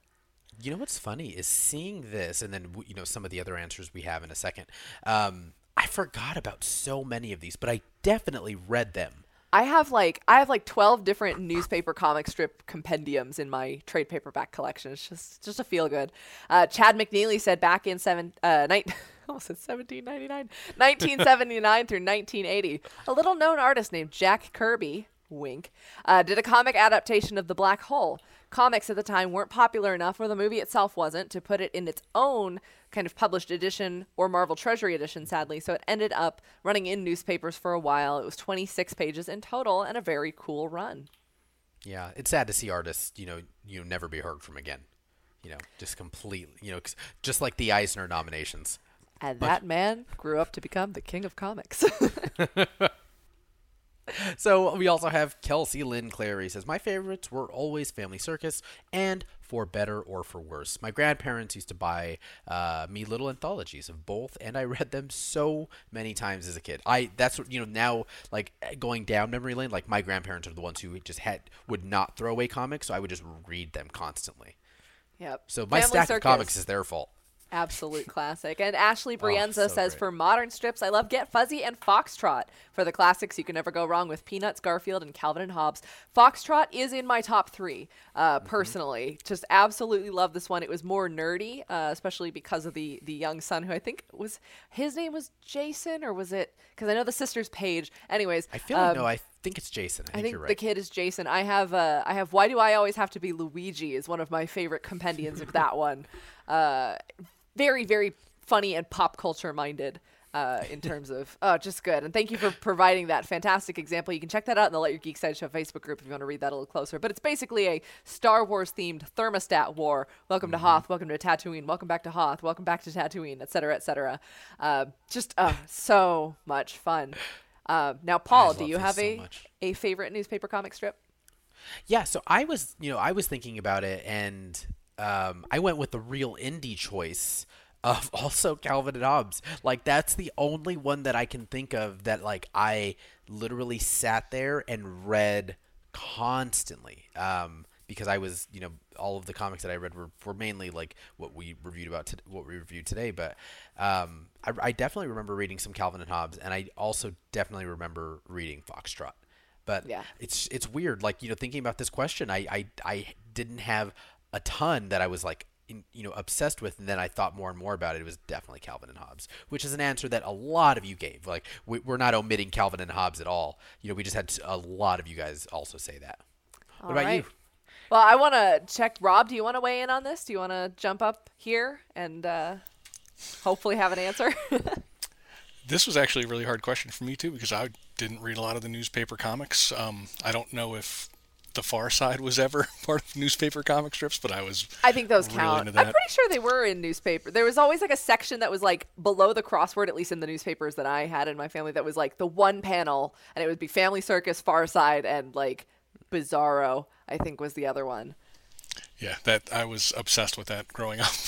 You know what's funny is seeing this, and then you know some of the other answers we have in a second. Um, I forgot about so many of these, but I definitely read them. I have like I have like twelve different newspaper comic strip compendiums in my trade paperback collection. It's just just a feel good. Uh, Chad McNeely said back in seven uh, night. *laughs* Almost said 1799, 1979 through 1980. A little known artist named Jack Kirby, wink, uh, did a comic adaptation of The Black Hole. Comics at the time weren't popular enough, or the movie itself wasn't, to put it in its own kind of published edition or Marvel Treasury edition, sadly. So it ended up running in newspapers for a while. It was 26 pages in total and a very cool run. Yeah, it's sad to see artists, you know, you never be heard from again. You know, just completely, you know, 'cause just like the Eisner nominations. And that man grew up to become the king of comics. *laughs* *laughs* So we also have Kelsey Lynn Clary says my favorites were always Family Circus and For Better or For Worse. My grandparents used to buy uh, me little anthologies of both, and I read them so many times as a kid. I that's what you know now like going down memory lane. Like my grandparents are the ones who just had would not throw away comics, so I would just read them constantly. yep. So my Family stack Circus. of comics is their fault. Absolute classic. And Ashley Brienza Oh, so says great. for modern strips, I love Get Fuzzy and Foxtrot. For the classics, you can never go wrong with Peanuts, Garfield, and Calvin and Hobbes. Foxtrot is in my top three, uh, Mm-hmm. personally. Just absolutely love this one. It was more nerdy, uh, especially because of the the young son who I think was his name was Jason or was it? Because I know the sister's Paige. Anyways, I feel like um, no, I think it's Jason. I, I think, think you're right. the kid is Jason. I have uh, I have Why Do I Always Have to Be Luigi is one of my favorite compendiums of that *laughs* one. Uh, very very funny and pop culture minded. Uh, in terms of *laughs* oh, just good, and thank you for providing that fantastic example. You can check that out in the Let Your Geek Side Show Facebook group if you want to read that a little closer. But it's basically a Star Wars themed thermostat war. Welcome Mm-hmm. to Hoth, welcome to Tatooine, welcome back to Hoth, welcome back to Tatooine, et cetera, et cetera. Uh, just uh, so much fun. Uh, now, Paul, do you have so a much. a favorite newspaper comic strip? Yeah, so I was, you know, I was thinking about it, and um, I went with the real indie choice of *laughs* also Calvin and Hobbes. Like that's the only one that I can think of that like I literally sat there and read constantly. Um, because I was, you know, all of the comics that I read were, were mainly like what we reviewed about to, what we reviewed today. But um, I, I definitely remember reading some Calvin and Hobbes, and I also definitely remember reading Foxtrot. But Yeah. it's it's weird, like you know, thinking about this question, I I, I didn't have a ton that I was like. In, you know, obsessed with, and then I thought more and more about it. It was definitely Calvin and Hobbes, which is an answer that a lot of you gave. Like, we, we're not omitting Calvin and Hobbes at all. You know, we just had a lot of you guys also say that. What about right. you? Well, I want to check. Rob, do you want to weigh in on this? Do you want to jump up here and uh, hopefully have an answer? *laughs* This was actually a really hard question for me too because I didn't read a lot of the newspaper comics. Um, I don't know if the Far Side was ever *laughs* part of newspaper comic strips, but I was. I think those really count. I'm pretty sure they were in newspaper. There was always like a section that was like below the crossword, at least in the newspapers that I had in my family, that was like the one panel, and it would be Family Circus, Far Side, and like Bizarro. I think was the other one. Yeah, that I was obsessed with that growing up. *laughs*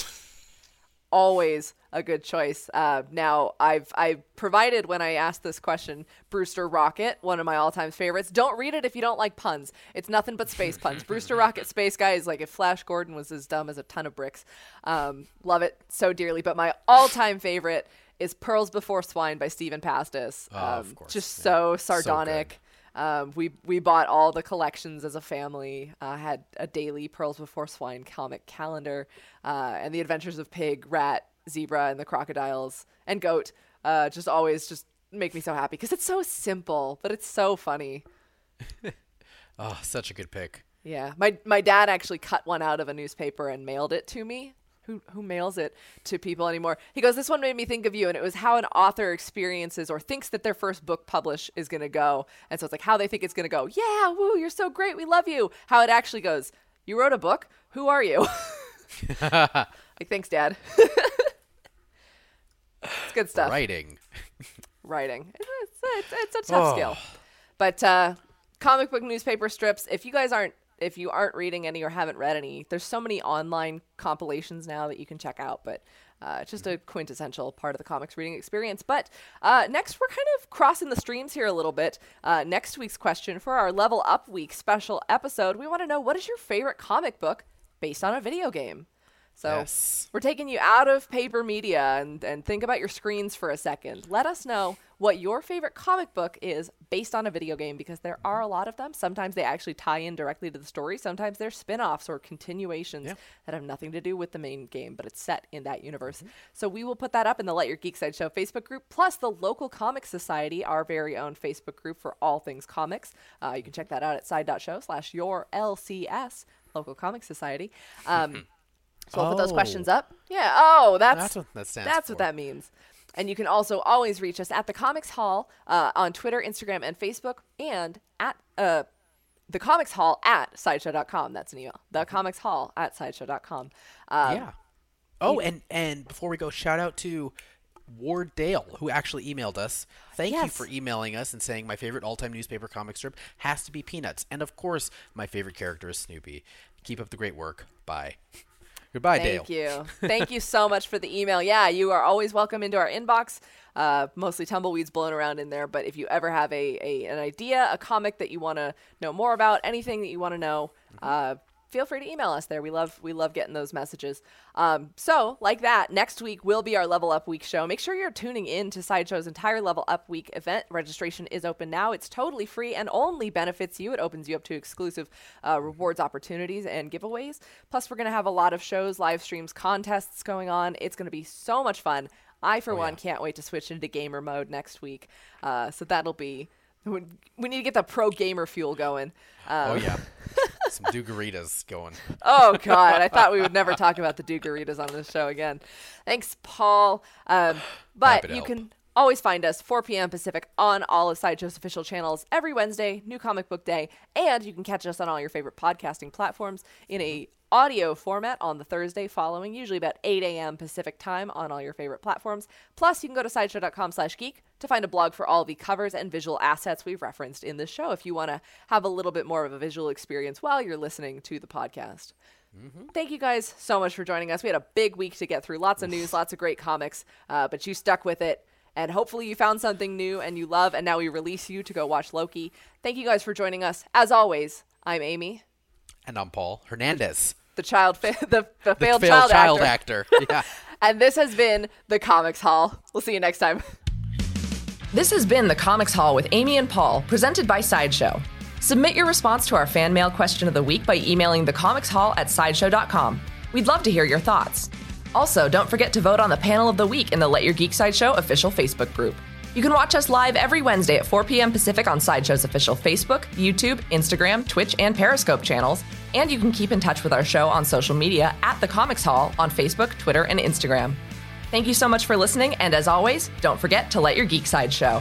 always a good choice. Uh, now, I've I provided when I asked this question, Brewster Rockit, one of my all-time favorites. Don't read it if you don't like puns. It's nothing but space puns. *laughs* Brewster Rockit, Space Guy is like if Flash Gordon was as dumb as a ton of bricks. Um, love it so dearly. But my all-time favorite is Pearls Before Swine by Stephan Pastis. Oh, um, of course, Just yeah. so So sardonic. Um, we we bought all the collections as a family. Uh, had a daily Pearls Before Swine comic calendar, uh, and the Adventures of Pig, Rat, Zebra, and the Crocodiles and Goat. Uh, just always just make me so happy because it's so simple, but it's so funny. Oh, *laughs* such a good pick. Yeah, my my dad actually cut one out of a newspaper and mailed it to me. Who who mails it to people anymore? He goes, "This one made me think of you," and it was how an author experiences or thinks that their first book publish is going to go, and so it's like how they think it's going to go. Yeah, woo, you're so great, we love you. How it actually goes. You wrote a book. Who are you? *laughs* *laughs* like, thanks, Dad. It's good stuff Writing. *laughs* writing. It's, it's, it's a tough Oh. skill. But uh, comic book newspaper strips. If you guys aren't, if you aren't reading any or haven't read any, there's so many online compilations now that you can check out. But uh, it's just a quintessential part of the comics reading experience. But uh, next, we're kind of crossing the streams here a little bit. Uh, next week's question for our Level Up Week special episode, we want to know what is your favorite comic book based on a video game. So Yes. we're taking you out of paper media and, and think about your screens for a second. Let us know what your favorite comic book is based on a video game because there are a lot of them. Sometimes they actually tie in directly to the story. Sometimes they're spin offs or continuations Yeah. that have nothing to do with the main game, but it's set in that universe. So we will put that up in the Let Your Geek Side Show Facebook group, plus the local Comic Society, our very own Facebook group for all things comics. Uh, you can check that out at side.show slash your LCS, local comic society. Um, *laughs* so we'll put those Oh. questions up. Yeah. Oh, that's That's what that stands That's what for. that means. And you can also always reach us at the Comics Haul uh, on Twitter, Instagram, and Facebook, and at uh, the Comics Haul at sideshow.com. That's an email. The Comics Haul at sideshow.com. Uh, yeah. Oh, and and before we go, shout out to Ward Dale who actually emailed us. Thank you Yes. for emailing us and saying my favorite all-time newspaper comic strip has to be Peanuts, and of course my favorite character is Snoopy. Keep up the great work. Bye. Goodbye, Dale. Thank you. *laughs* Thank you so much for the email. Yeah, you are always welcome into our inbox. Uh, mostly tumbleweeds blowing around in there, but if you ever have a, a an idea, a comic that you want to know more about, anything that you want to know, uh, feel free to email us there. We love we love getting those messages. Um, so like that, next week will be our Level Up Week show. Make sure you're tuning in to Sideshow's entire Level Up Week event. Registration is open now. It's totally free and only benefits you. It opens you up to exclusive uh, rewards opportunities and giveaways. Plus, we're going to have a lot of shows, live streams, contests going on. It's going to be so much fun. I, for one, can't wait to switch into gamer mode next week. Uh, so that'll be. We need to get the pro gamer fuel going. Um, Oh yeah. *laughs* Some Dugaritas going. Oh God, I thought we would never *laughs* talk about the Dugaritas on this show again. Thanks, Paul. Um, but you help. can always find us 4 p.m. Pacific on all of Sideshow's official channels every Wednesday, New Comic Book Day, and you can catch us on all your favorite podcasting platforms in a audio format on the Thursday following, usually about 8 a.m. Pacific time on all your favorite platforms. Plus, you can go to sideshow.com slash geek to find a blog for all the covers and visual assets we've referenced in this show if you want to have a little bit more of a visual experience while you're listening to the podcast. Thank you guys so much for joining us. We had a big week to get through. Lots of news, lots of great comics, uh, but you stuck with it. And hopefully you found something new and you love. And now we release you to go watch Loki. Thank you guys for joining us. As always, I'm Amy. And I'm Paul Hernandez. The child, fa- *laughs* the, the, The failed, failed child, actor. actor. *laughs* Yeah. And this has been the Comics Haul. We'll see you next time. This has been the Comics Haul with Amy and Paul, presented by Sideshow. Submit your response to our fan mail question of the week by emailing thecomicshaul at sideshow.com. We'd love to hear your thoughts. Also, don't forget to vote on the panel of the week in the Let Your Geek Sideshow official Facebook group. You can watch us live every Wednesday at 4 p.m. Pacific on Sideshow's official Facebook, YouTube, Instagram, Twitch, and Periscope channels. And you can keep in touch with our show on social media at The Comics Haul on Facebook, Twitter, and Instagram. Thank you so much for listening, and as always, don't forget to let your geek side show.